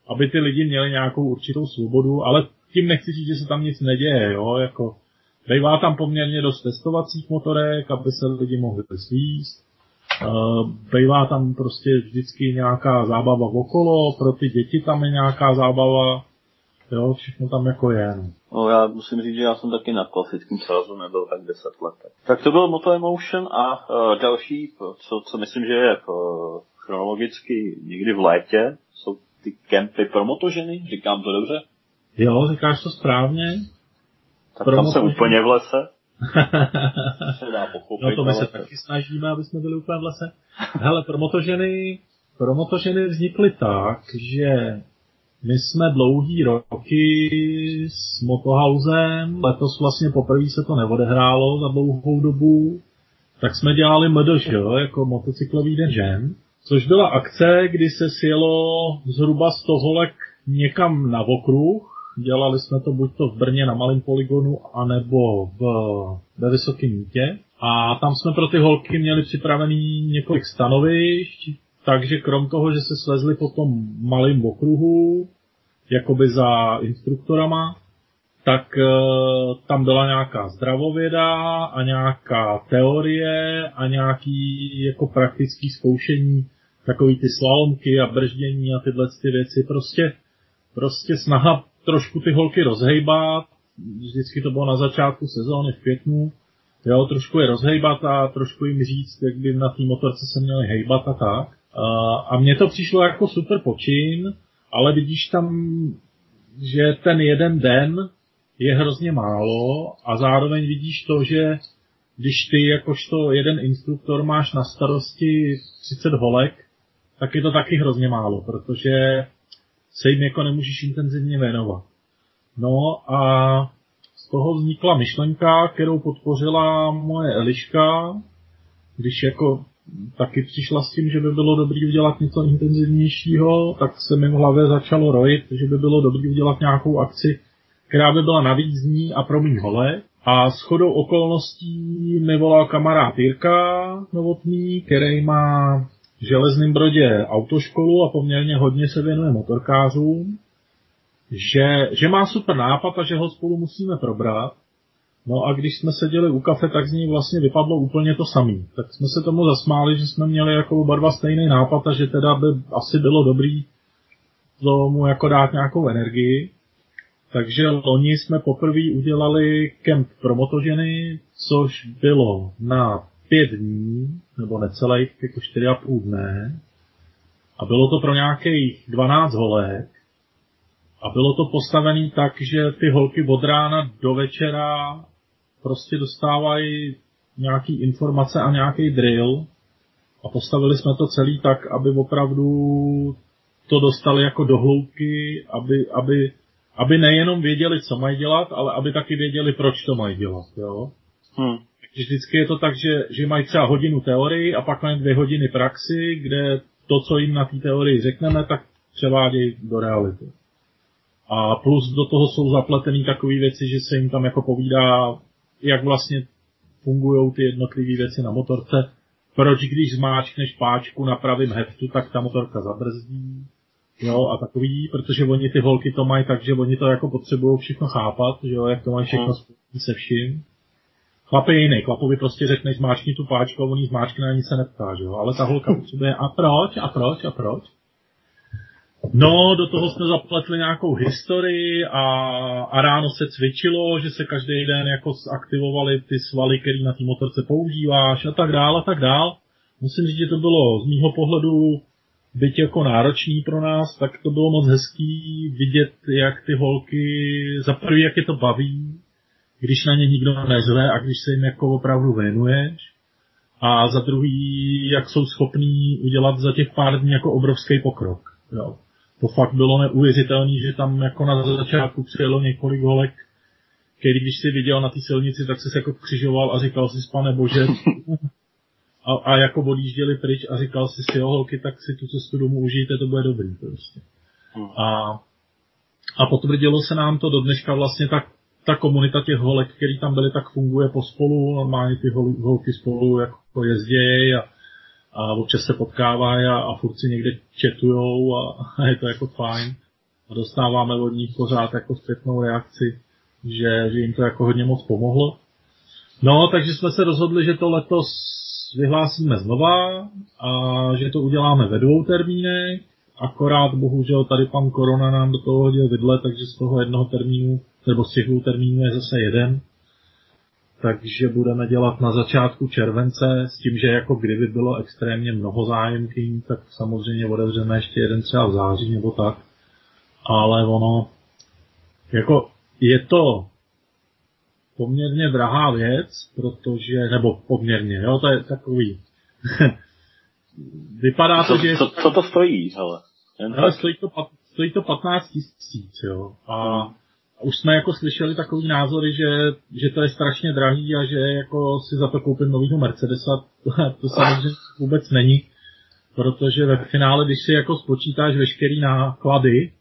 aby ty lidi měli nějakou určitou svobodu, ale tím nechci říct, že se tam nic neděje, jo, jako Bejvá tam poměrně dost testovacích motorek, aby se lidi mohli svíst. Uh, bejvá tam prostě vždycky nějaká zábava okolo, pro ty děti tam je nějaká zábava, jo, všechno tam jako je. No. No já musím říct, že já jsem taky na klasickém srazu nebyl tak 10 let. Tak to byl Moto Emotion a uh, další, co, co myslím, že je uh, chronologicky někdy v létě, jsou ty kempy pro motoženy, říkám to dobře? Jo, říkáš to správně. Tak pro tam jsem úplně v lese. se dá pochopit. No to my se taky snažíme, aby jsme byli úplně v lese. Hele, pro motoženy, pro motoženy vznikly tak, že my jsme dlouhý roky s Motohausem, letos vlastně poprvé se to neodehrálo za dlouhou dobu, tak jsme dělali MDŽ jako motocyklový den žen, což byla akce, kdy se sjelo zhruba 100 holek někam na okruh. Dělali jsme to buď to v Brně na malém poligonu, anebo v, ve Vysokém mítě. A tam jsme pro ty holky měli připravený několik stanovišť, takže krom toho, že se svezli po tom malém okruhu, jakoby za instruktorama, tak e, tam byla nějaká zdravověda a nějaká teorie a nějaký jako praktický zkoušení, takový ty slalomky a brždění a tyhle ty věci. Prostě, prostě snaha trošku ty holky rozhejbat, vždycky to bylo na začátku sezóny v květnu, jo, trošku je rozhejbat a trošku jim říct, jak by na té motorce se měli hejbat a tak. A mně to přišlo jako super počin, ale vidíš tam, že ten jeden den je hrozně málo a zároveň vidíš to, že když ty jakožto jeden instruktor máš na starosti 30 holek, tak je to taky hrozně málo, protože se jim jako nemůžeš intenzivně věnovat. No a z toho vznikla myšlenka, kterou podpořila moje Eliška, když jako taky přišla s tím, že by bylo dobré udělat něco intenzivnějšího, tak se mi v hlavě začalo rojit, že by bylo dobré udělat nějakou akci, která by byla navíc ní a pro mý hole. A s chodou okolností mi volal kamarád Jirka Novotný, který má v Železném Brodě autoškolu a poměrně hodně se věnuje motorkářům, že, že má super nápad a že ho spolu musíme probrat. No a když jsme seděli u kafe, tak z ní vlastně vypadlo úplně to samý. Tak jsme se tomu zasmáli, že jsme měli jako oba dva stejný nápad a že teda by asi bylo dobrý tomu jako dát nějakou energii. Takže loni jsme poprvé udělali kemp pro motoženy, což bylo na pět dní, nebo necelých, jako čtyři a půl dne. A bylo to pro nějakých 12 holek. A bylo to postavené tak, že ty holky od rána do večera prostě dostávají nějaký informace a nějaký drill a postavili jsme to celý tak, aby opravdu to dostali jako do hloubky, aby, aby, aby nejenom věděli, co mají dělat, ale aby taky věděli, proč to mají dělat. Jo? Hmm. Vždycky je to tak, že, že mají třeba hodinu teorii a pak mají dvě hodiny praxi, kde to, co jim na té teorii řekneme, tak převádějí do reality. A plus do toho jsou zapletený takové věci, že se jim tam jako povídá jak vlastně fungují ty jednotlivé věci na motorce, proč když zmáčkneš páčku na pravém heftu, tak ta motorka zabrzdí, jo, a takový, protože oni ty holky to mají tak, že oni to jako potřebují všechno chápat, že jo, jak to mají všechno hmm. se vším. Chlap je jiný, chlapovi prostě řekneš zmáčkni tu páčku a on jí zmáčkne a nic se neptá, že jo, ale ta holka potřebuje a proč, a proč, a proč. No, do toho jsme zapletli nějakou historii a, a ráno se cvičilo, že se každý den jako aktivovali ty svaly, který na té motorce používáš a tak dál a tak dál. Musím říct, že to bylo z mýho pohledu byť jako náročný pro nás, tak to bylo moc hezký vidět, jak ty holky, za prvý, jak je to baví, když na ně nikdo neřve a když se jim jako opravdu věnuješ. A za druhý, jak jsou schopní udělat za těch pár dní jako obrovský pokrok. Jo to fakt bylo neuvěřitelné, že tam jako na začátku přijelo několik holek, který když si viděl na té silnici, tak se jako křižoval a říkal si, pane bože, a, a jako odjížděli pryč a říkal si si, jo holky, tak si tu cestu domů užijte, to bude dobrý prostě. Hmm. A, a potvrdilo se nám to do dneška vlastně tak ta komunita těch holek, který tam byly, tak funguje pospolu, normálně ty hol, holky spolu jako jezdějí a, a občas se potkávají a, a furt si někde četujou a, a je to jako fajn. A dostáváme od nich pořád jako zpětnou reakci, že, že jim to jako hodně moc pomohlo. No, takže jsme se rozhodli, že to letos vyhlásíme znova a že to uděláme ve dvou termínech. Akorát bohužel tady pan Korona nám do toho hodil vidle, takže z toho jednoho termínu, nebo z těch dvou termínů je zase jeden takže budeme dělat na začátku července s tím, že jako kdyby bylo extrémně mnoho zájemky, tak samozřejmě otevřeme ještě jeden třeba v září nebo tak. Ale ono, jako je to poměrně drahá věc, protože, nebo poměrně, jo, to je takový. Vypadá to, že... Co, co to stojí, hele? hele stojí, to, stojí to 15 tisíc, jo. A hmm už jsme jako slyšeli takový názory, že, že to je strašně drahý a že jako si za to koupit novýho Mercedesa, to samozřejmě vůbec není, protože ve finále, když si jako spočítáš veškerý náklady,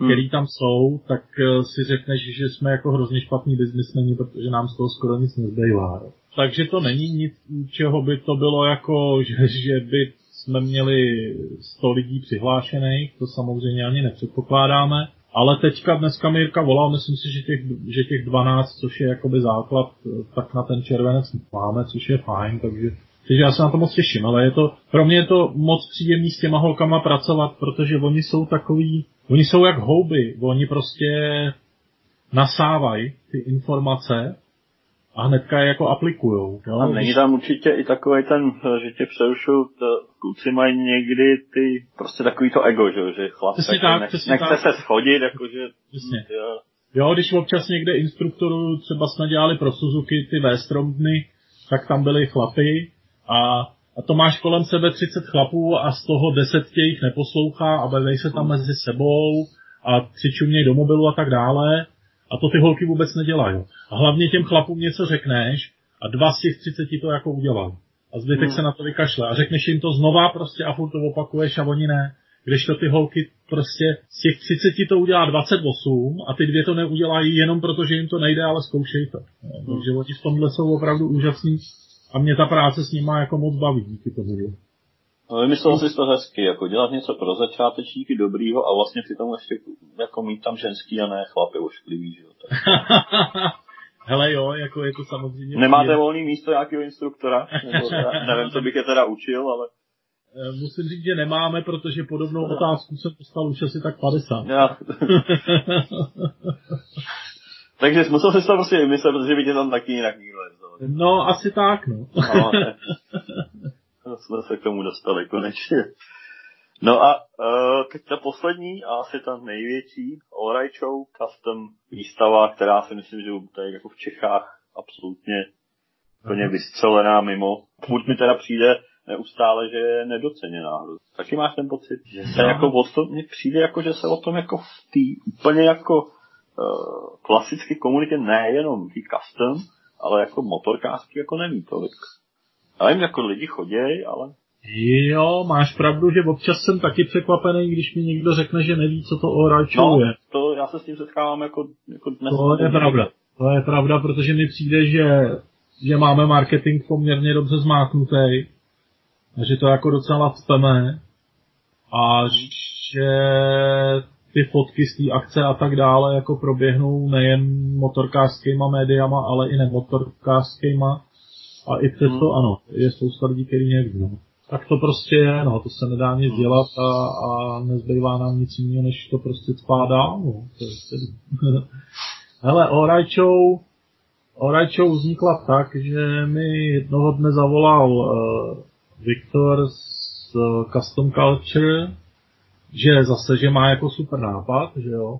hmm. který tam jsou, tak eh, si řekneš, že jsme jako hrozně špatný biznismeni, protože nám z toho skoro nic nezbývá. Takže to není nic, čeho by to bylo jako, že, že by jsme měli 100 lidí přihlášených, to samozřejmě ani nepředpokládáme. Ale teďka dneska Mirka volal, myslím si, že těch, že těch 12, což je jakoby základ, tak na ten červenec máme, což je fajn, takže, takže já se na to moc těším, ale je to, pro mě je to moc příjemný s těma holkama pracovat, protože oni jsou takový, oni jsou jak houby, oni prostě nasávají ty informace a hnedka je jako aplikujou. Jo? A není tam určitě i takový ten, že tě přerušu, kluci mají někdy ty, prostě takový to ego, že, že chlap přesně tak, nech, přesně nechce tak. se schodit, jakože, přesně. jo. Jo, když občas někde instruktoru třeba jsme dělali pro Suzuki ty v dny, tak tam byly chlapy a, a to máš kolem sebe 30 chlapů a z toho 10 tě jich neposlouchá a baví se tam mezi sebou a křičumějí do mobilu a tak dále a to ty holky vůbec nedělají. A hlavně těm chlapům něco řekneš a dva z těch třiceti to jako udělají. A zbytek hmm. se na to vykašle. A řekneš jim to znova prostě a furt to opakuješ a oni ne. Když to ty holky prostě z těch 30 to udělá 28 a ty dvě to neudělají jenom proto, že jim to nejde, ale zkoušej to. No, hmm. Takže oni v tomhle jsou opravdu úžasní a mě ta práce s nimi jako moc baví díky tomu. No, vymyslel jsi to hezky, jako dělat něco pro začátečníky dobrýho a vlastně si tomu ještě jako mít tam ženský a ne chlapy ošklivý, že jo. Hele jo, jako je to samozřejmě... Nemáte volný místo nějakého instruktora? Nebo nevím, co bych je teda učil, ale... Eh, musím říct, že nemáme, protože podobnou otázku jsem dostal už asi tak 50. Já. Takže musel si to prostě vymyslet, protože by tě tam taky jinak nikdo No, asi tak, no. no jsme se k tomu dostali konečně. No a uh, teď ta poslední a asi ta největší All Show Custom výstava, která si myslím, že tady jako v Čechách absolutně plně vystřelená mimo. Pokud mi teda přijde neustále, že je nedoceněná hru. Taky máš ten pocit, že se jako o tom, mně přijde jako, že se o tom jako v té úplně jako uh, klasické komunitě nejenom tý custom, ale jako motorkářky jako neví tolik. Já vím, jako lidi chodějí, ale Jo, máš pravdu, že občas jsem taky překvapený, když mi někdo řekne, že neví, co to Oračou no, je. to já se s tím setkávám jako, jako dnes. To je pravda. To je pravda, protože mi přijde, že, že máme marketing poměrně dobře zmáknutý a že to jako docela cpeme a že ty fotky z té akce a tak dále jako proběhnou nejen motorkářskýma médiama, ale i nemotorkářskýma a i přesto hmm. ano, je spousta lidí, který neví. No. Tak to prostě je, no, to se nedá nic hmm. dělat a, a nezbývá nám nic jiného, než to prostě spá dál, no. To je Hele, Alright Show, Alright Show vznikla tak, že mi jednoho dne zavolal uh, Viktor z uh, Custom Culture, že zase, že má jako super nápad, že jo.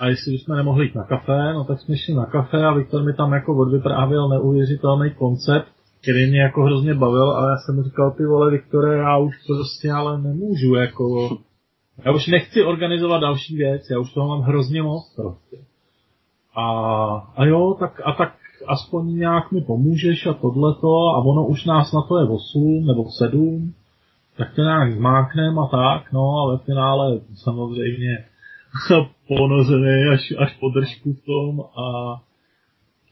A jestli bychom nemohli jít na kafe, no tak jsme šli na kafe a Viktor mi tam jako odvyprávěl neuvěřitelný koncept, který mě jako hrozně bavil a já jsem mu říkal, ty vole Viktore, já už prostě ale nemůžu, jako, já už nechci organizovat další věc, já už toho mám hrozně moc prostě. A, a jo, tak, a tak aspoň nějak mi pomůžeš a tohleto a ono už nás na to je 8 nebo 7, tak to nějak zmáknem a tak, no a ve finále samozřejmě ponořený až, až po držku v tom a,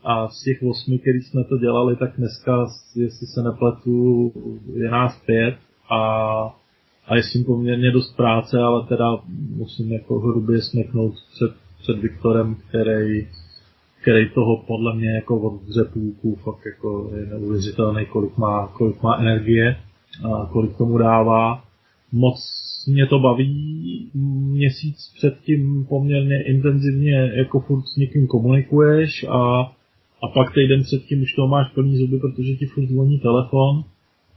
a z těch osmi, který jsme to dělali, tak dneska, jestli se nepletu, je nás pět a, a je s tím poměrně dost práce, ale teda musím jako hrubě smeknout před, před Viktorem, který, který toho podle mě jako od půlku fakt jako je neuvěřitelný, kolik má, kolik má energie a kolik tomu dává. Moc mě to baví, měsíc předtím poměrně intenzivně jako furt s někým komunikuješ a, a pak týden předtím už toho máš plný zuby, protože ti furt zvoní telefon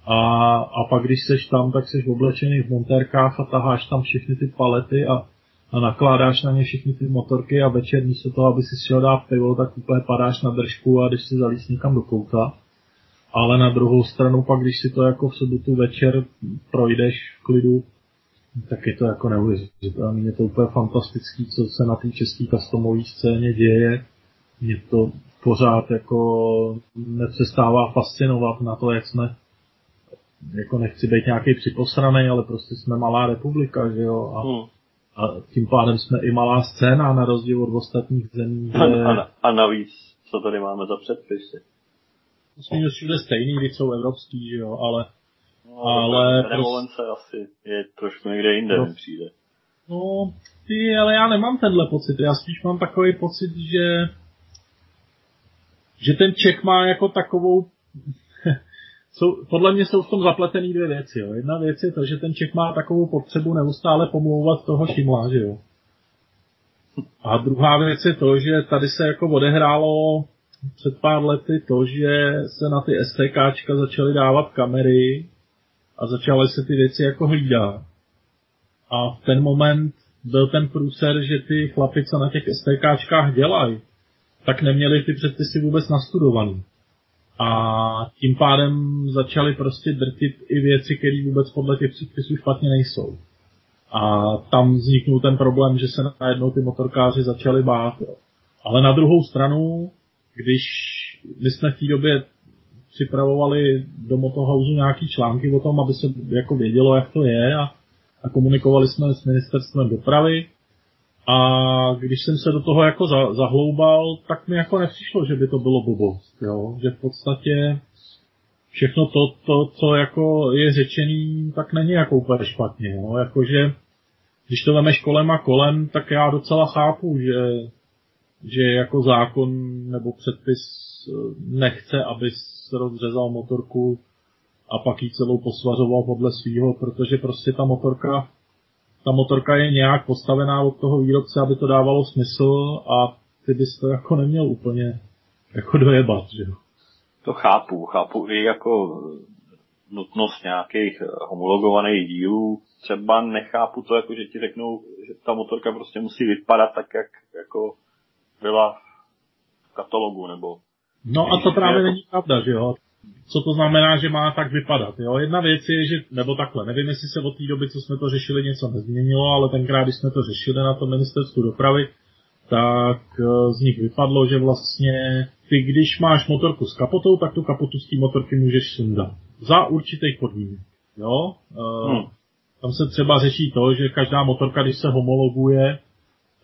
a, a pak když seš tam, tak seš oblečený v montérkách a taháš tam všechny ty palety a, a nakládáš na ně všechny ty motorky a večer místo toho, aby si šel dát pivo, tak úplně padáš na držku a když si zalíst někam do kouta. Ale na druhou stranu pak, když si to jako v sobotu večer projdeš v klidu, tak je to jako neuvěřitelné. Je to úplně fantastický, co se na té české customové scéně děje. Mě to pořád jako nepřestává fascinovat na to, jak jsme jako nechci být nějaký připosraný, ale prostě jsme malá republika, že jo, a, hmm. a tím pádem jsme i malá scéna na rozdíl od ostatních zemí. Kde... A, a, a navíc, co tady máme za předpisy? Myslím, že všude stejný, když jsou evropský, že jo, ale No, ale... Revolence prostě... asi je trošku někde jinde, no. přijde. No, ty, ale já nemám tenhle pocit. Já spíš mám takový pocit, že že ten Čech má jako takovou jsou, podle mě jsou v tom zapletený dvě věci. Jo. Jedna věc je to, že ten Čech má takovou potřebu neustále pomlouvat toho Šimla, že jo. A druhá věc je to, že tady se jako odehrálo před pár lety to, že se na ty STKčka začaly dávat kamery a začaly se ty věci jako hlídat. A v ten moment byl ten průser, že ty chlapi, co na těch STKčkách dělají, tak neměli ty předpisy vůbec nastudovaný. A tím pádem začali prostě drtit i věci, které vůbec podle těch předpisů špatně nejsou. A tam vzniknul ten problém, že se najednou ty motorkáři začali bát. Ale na druhou stranu, když my jsme v té době připravovali do Motohouse nějaký články o tom, aby se jako vědělo, jak to je a, a komunikovali jsme s ministerstvem dopravy. A když jsem se do toho jako za, zahloubal, tak mi jako nepřišlo, že by to bylo blbost, jo? že v podstatě všechno to, to, co jako je řečený, tak není jako úplně špatně. Jo? Jakože, když to vemeš kolem a kolem, tak já docela chápu, že, že jako zákon nebo předpis eh, nechce, aby se rozřezal motorku a pak ji celou posvařoval podle svýho, protože prostě ta motorka ta motorka je nějak postavená od toho výrobce, aby to dávalo smysl a ty bys to jako neměl úplně jako dojebat, že jo. To chápu, chápu i jako nutnost nějakých homologovaných dílů. Třeba nechápu to, jako že ti řeknou, že ta motorka prostě musí vypadat tak, jak jako byla v katalogu, nebo... No a to právě jako... není pravda, že jo? Co to znamená, že má tak vypadat, jo? Jedna věc je, že, nebo takhle, nevím, jestli se od té doby, co jsme to řešili, něco nezměnilo, ale tenkrát, když jsme to řešili na tom ministerstvu dopravy, tak eh, z nich vypadlo, že vlastně ty, když máš motorku s kapotou, tak tu kapotu z té motorky můžeš sundat. Za určitých podmínek. Jo? Eh, hmm. Tam se třeba řeší to, že každá motorka, když se homologuje,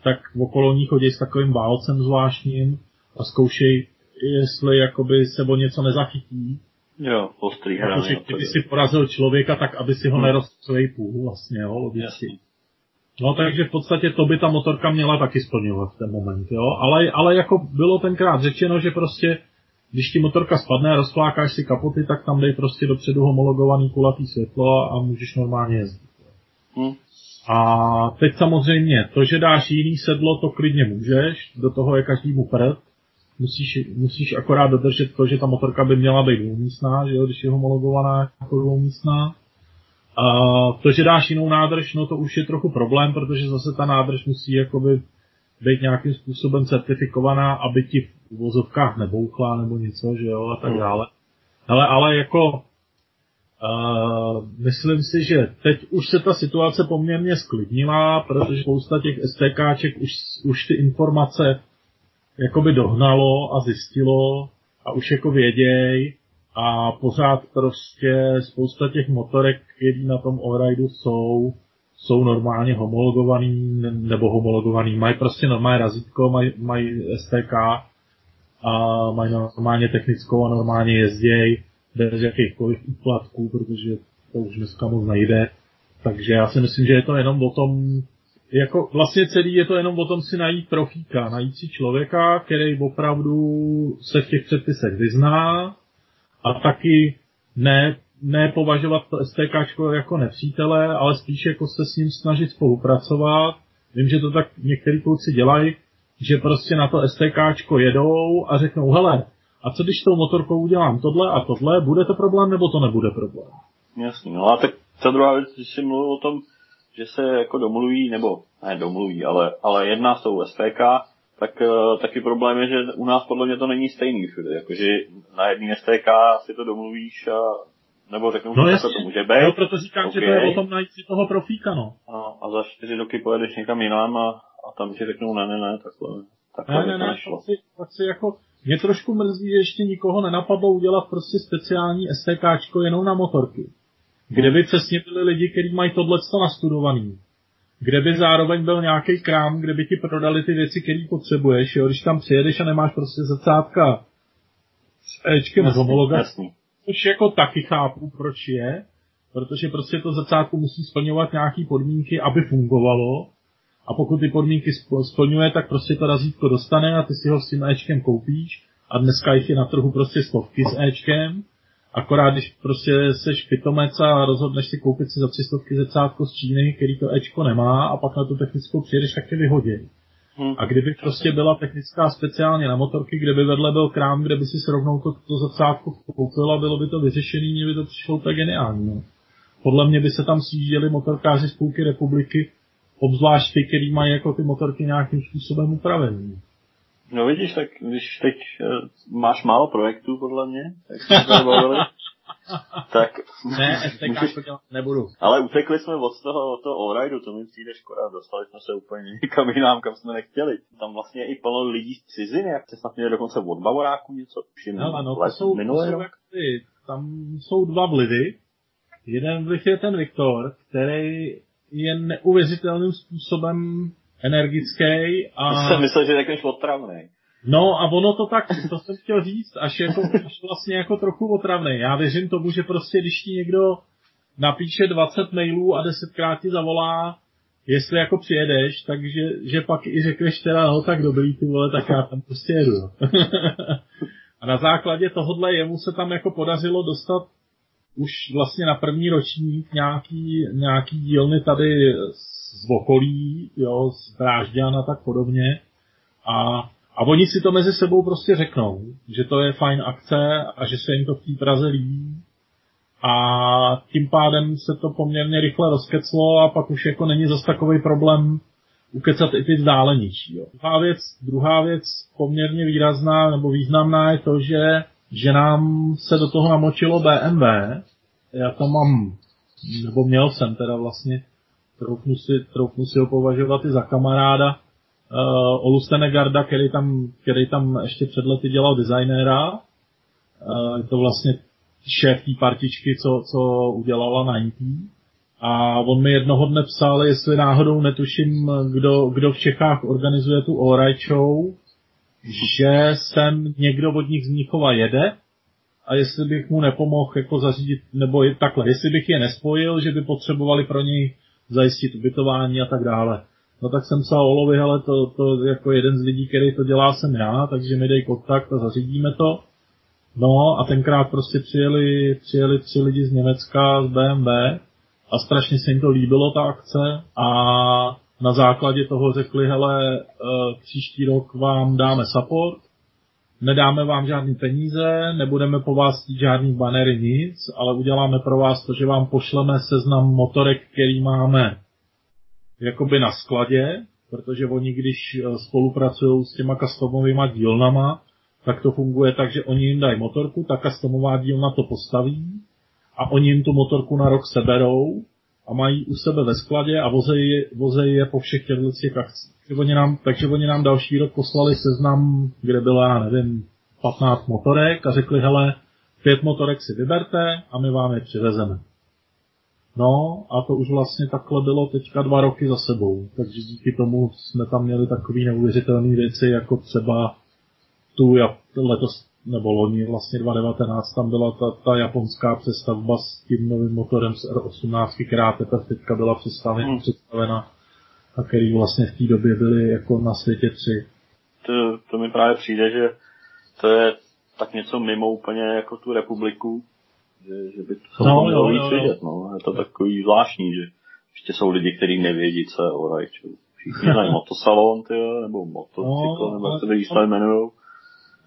tak okolo ní chodí s takovým válcem zvláštním a zkoušej, jestli jakoby se o něco nezachytí. Jo, ostrý hrany. Protože kdyby si porazil člověka, tak aby si ho hmm. nerozstřelej půl vlastně, jo, logicky. No takže v podstatě to by ta motorka měla taky splňovat v ten moment, jo. Ale, ale jako bylo tenkrát řečeno, že prostě když ti motorka spadne a rozflákáš si kapoty, tak tam dej prostě dopředu homologovaný kulatý světlo a můžeš normálně jezdit. Hmm. A teď samozřejmě, to, že dáš jiný sedlo, to klidně můžeš, do toho je každý prd. Musíš, musíš akorát dodržet to, že ta motorka by měla být dvoumístná, že jo, když je homologovaná jako dvoumístná. A to, že dáš jinou nádrž, no to už je trochu problém, protože zase ta nádrž musí jakoby být nějakým způsobem certifikovaná, aby ti v uvozovkách nebouchla nebo něco, že jo, a tak hmm. dále. Ale, ale jako uh, myslím si, že teď už se ta situace poměrně sklidnila, protože spousta těch STKček už, už ty informace jakoby dohnalo a zjistilo a už jako věděj, a pořád prostě spousta těch motorek, které na tom allridu jsou, jsou normálně homologovaný nebo homologovaný. Mají prostě normálně razítko, mají, mají STK a mají normálně technickou a normálně jezděj bez jakýchkoliv úplatků, protože to už dneska moc nejde. Takže já si myslím, že je to jenom o tom, jako vlastně celý je to jenom o tom si najít profíka, najít si člověka, který opravdu se v těch předpisech vyzná, a taky ne, ne považovat to STK jako nepřítele, ale spíš jako se s ním snažit spolupracovat. Vím, že to tak některý kluci dělají, že prostě na to STK jedou a řeknou, hele, a co když tou motorkou udělám tohle a tohle, bude to problém nebo to nebude problém? Jasně, no a tak ta druhá věc, když jsi mluvil o tom, že se jako domluví, nebo ne domluví, ale, ale jedná s tou STK, tak uh, taky problém je, že u nás podle mě to není stejný všude. Jakože na jedné STK si to domluvíš a nebo řeknu, no že to může být. Jo, proto říkám, okay. že to je o tom najít si toho profíka, no. A, a za čtyři roky pojedeš někam jinam a, a tam ti řeknou ne, ne, ne, takhle. takhle ne, ne, ne, tak si, tak si jako, mě trošku mrzí, že ještě nikoho nenapadlo udělat prostě speciální STKčko jenom na motorky. Kde by přesně byli lidi, kteří mají tohle nastudovaný? Kde by zároveň byl nějaký krám, kde by ti prodali ty věci, které potřebuješ, jo? když tam přijedeš a nemáš prostě zrcátka s Ečkem z homologací, což jako taky chápu, proč je, protože prostě to zrcátko musí splňovat nějaké podmínky, aby fungovalo, a pokud ty podmínky splňuje, tak prostě to razítko dostane a ty si ho s tím Ečkem koupíš, a dneska jich je na trhu prostě stovky s Ečkem, Akorát, když prostě seš pitomec a rozhodneš si koupit si za 300 zrcátko z Číny, který to Ečko nemá a pak na tu technickou přijedeš, tak tě vyhodí. Hmm. A kdyby prostě byla technická speciálně na motorky, kde by vedle byl krám, kde by si srovnou to, to zrcátko koupil a bylo by to vyřešený, mě by to přišlo úplně geniální. No. Podle mě by se tam sjížděli motorkáři z půlky republiky, obzvlášť ty, který mají jako ty motorky nějakým způsobem upravený. No vidíš, tak když teď uh, máš málo projektů, podle mě, jak jsme se bavili, tak Ne, STK to dělat nebudu. Ale utekli jsme od toho, od toho allridu, to mi přijde škoda, dostali jsme se úplně někam jinam, kam jsme nechtěli. Tam vlastně je i plno lidí z ciziny, jak se snad měli dokonce od Bavoráku něco. Hele, no, to jsou, to jsou jak ty, tam jsou dva vlivy. Jeden vliv je ten Viktor, který je neuvěřitelným způsobem energický a... To jsem myslel, že řekneš otravný. No a ono to tak, to jsem chtěl říct, až jako až vlastně jako trochu otravný. Já věřím tomu, že prostě když ti někdo napíše 20 mailů a desetkrát ti zavolá, jestli jako přijedeš, takže že pak i řekneš teda, no tak dobrý ty vole, tak já tam prostě jedu. a na základě tohohle jemu se tam jako podařilo dostat už vlastně na první ročník nějaký, nějaký dílny tady z okolí, jo, z Drážďan a tak podobně. A a oni si to mezi sebou prostě řeknou, že to je fajn akce a že se jim to v té Praze líbí. A tím pádem se to poměrně rychle rozkeclo a pak už jako není zas takový problém ukecat i ty vzdálenější. Jo. Druhá věc, druhá věc poměrně výrazná nebo významná je to, že, že nám se do toho namočilo BMW. Já tam mám, nebo měl jsem teda vlastně, troufnu si, troufnu si ho považovat i za kamaráda, uh, eh, Olu Stenegarda, který tam, který tam ještě před lety dělal designéra. Uh, je to vlastně šéf té partičky, co, co udělala 90. A on mi jednoho dne psal, jestli náhodou netuším, kdo, kdo v Čechách organizuje tu All Show, že sem někdo od nich z Mnichova jede a jestli bych mu nepomohl jako zařídit, nebo je, takhle, jestli bych je nespojil, že by potřebovali pro něj zajistit ubytování a tak dále. No tak jsem psal Olovi, ale to, to jako jeden z lidí, který to dělá, jsem já, takže mi dej kontakt a zařídíme to. No a tenkrát prostě přijeli, přijeli tři lidi z Německa, z BMW a strašně se jim to líbilo, ta akce a na základě toho řekli, hele, eh, příští rok vám dáme support, nedáme vám žádný peníze, nebudeme po vás chtít žádný banery, nic, ale uděláme pro vás to, že vám pošleme seznam motorek, který máme jakoby na skladě, protože oni, když eh, spolupracují s těma customovými dílnama, tak to funguje tak, že oni jim dají motorku, ta customová dílna to postaví a oni jim tu motorku na rok seberou a mají u sebe ve skladě a vozejí, vozejí je po všech těchto těch akcích. Takže oni, nám, takže oni nám další rok poslali seznam, kde bylo, já nevím, 15 motorek a řekli, hele, pět motorek si vyberte a my vám je přivezeme. No a to už vlastně takhle bylo teďka dva roky za sebou, takže díky tomu jsme tam měli takové neuvěřitelné věci, jako třeba tu letos nebo loni vlastně 2019 tam byla ta, ta japonská přestavba s tím novým motorem z R18, která teprve teďka byla představena, hmm. představena a který vlastně v té době byly jako na světě tři. To, to mi právě přijde, že to je tak něco mimo úplně jako tu republiku, že, že by to no, mělo víc vidět, no. Je to takový zvláštní, že ještě jsou lidi, kteří nevědí, co je Orajču. Všichni znají motosalon, tyjo, nebo motocykl, no, nebo jak se výstavy jmenují.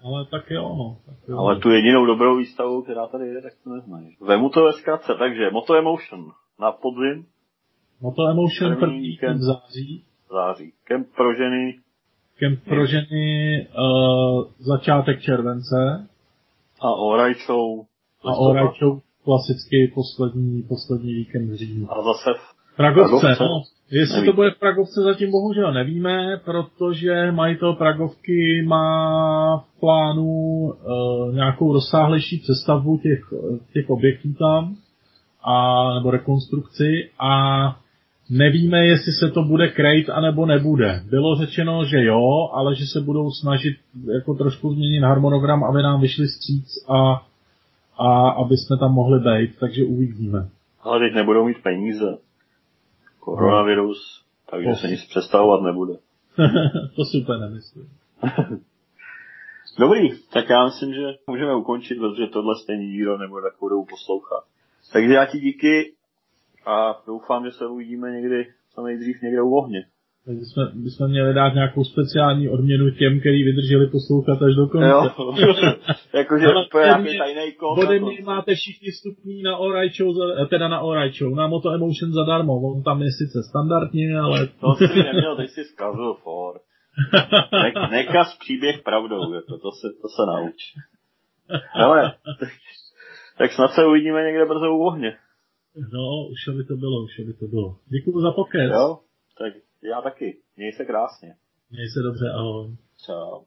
Ale tak jo, no. Tak jo. Ale tu jedinou dobrou výstavu, která tady je, tak to neznají. Vemu to ve zkratce, takže Moto Emotion na podzim. Moto Emotion první víkend v září. Září. Kemp pro ženy. Kemp pro ženy uh, začátek července. A Oraj Show a Orajčou klasicky poslední, poslední víkend v říjnu. A zase v Pragovce, Pragovce? no. Jestli Neví. to bude v Pragovce, zatím bohužel nevíme, protože majitel Pragovky má v plánu e, nějakou rozsáhlejší přestavbu těch, těch objektů tam, a, nebo rekonstrukci a nevíme, jestli se to bude krejt, anebo nebude. Bylo řečeno, že jo, ale že se budou snažit jako trošku změnit harmonogram, aby nám vyšli stříc a a aby jsme tam mohli být, takže uvidíme. Ale teď nebudou mít peníze. Koronavirus, takže to se nic představovat nebude. to si úplně nemyslím. Dobrý, tak já myslím, že můžeme ukončit, protože tohle stejný dílo nebude takovou dobu poslouchat. Takže já ti díky a doufám, že se uvidíme někdy co nejdřív někde u ohně. Takže jsme, bychom měli dát nějakou speciální odměnu těm, kteří vydrželi poslouchat až do konce. Jo, jakože úplně nějaký tajný kód. Ode mě máte všichni stupní na Alright Show, eh, teda na Alright Show, na Moto Emotion zadarmo. On tam je sice standardně, ale... To si neměl, teď jsi zkazil for. Ne, nekaz příběh pravdou, jako to se, to se nauč. Ale, tak, tak snad se uvidíme někde brzo u ohně. No, už by to bylo, už by to bylo. Děkuji za pokec. Jo, tak já taky. Měj se krásně. Měj se dobře, ahoj. Čau.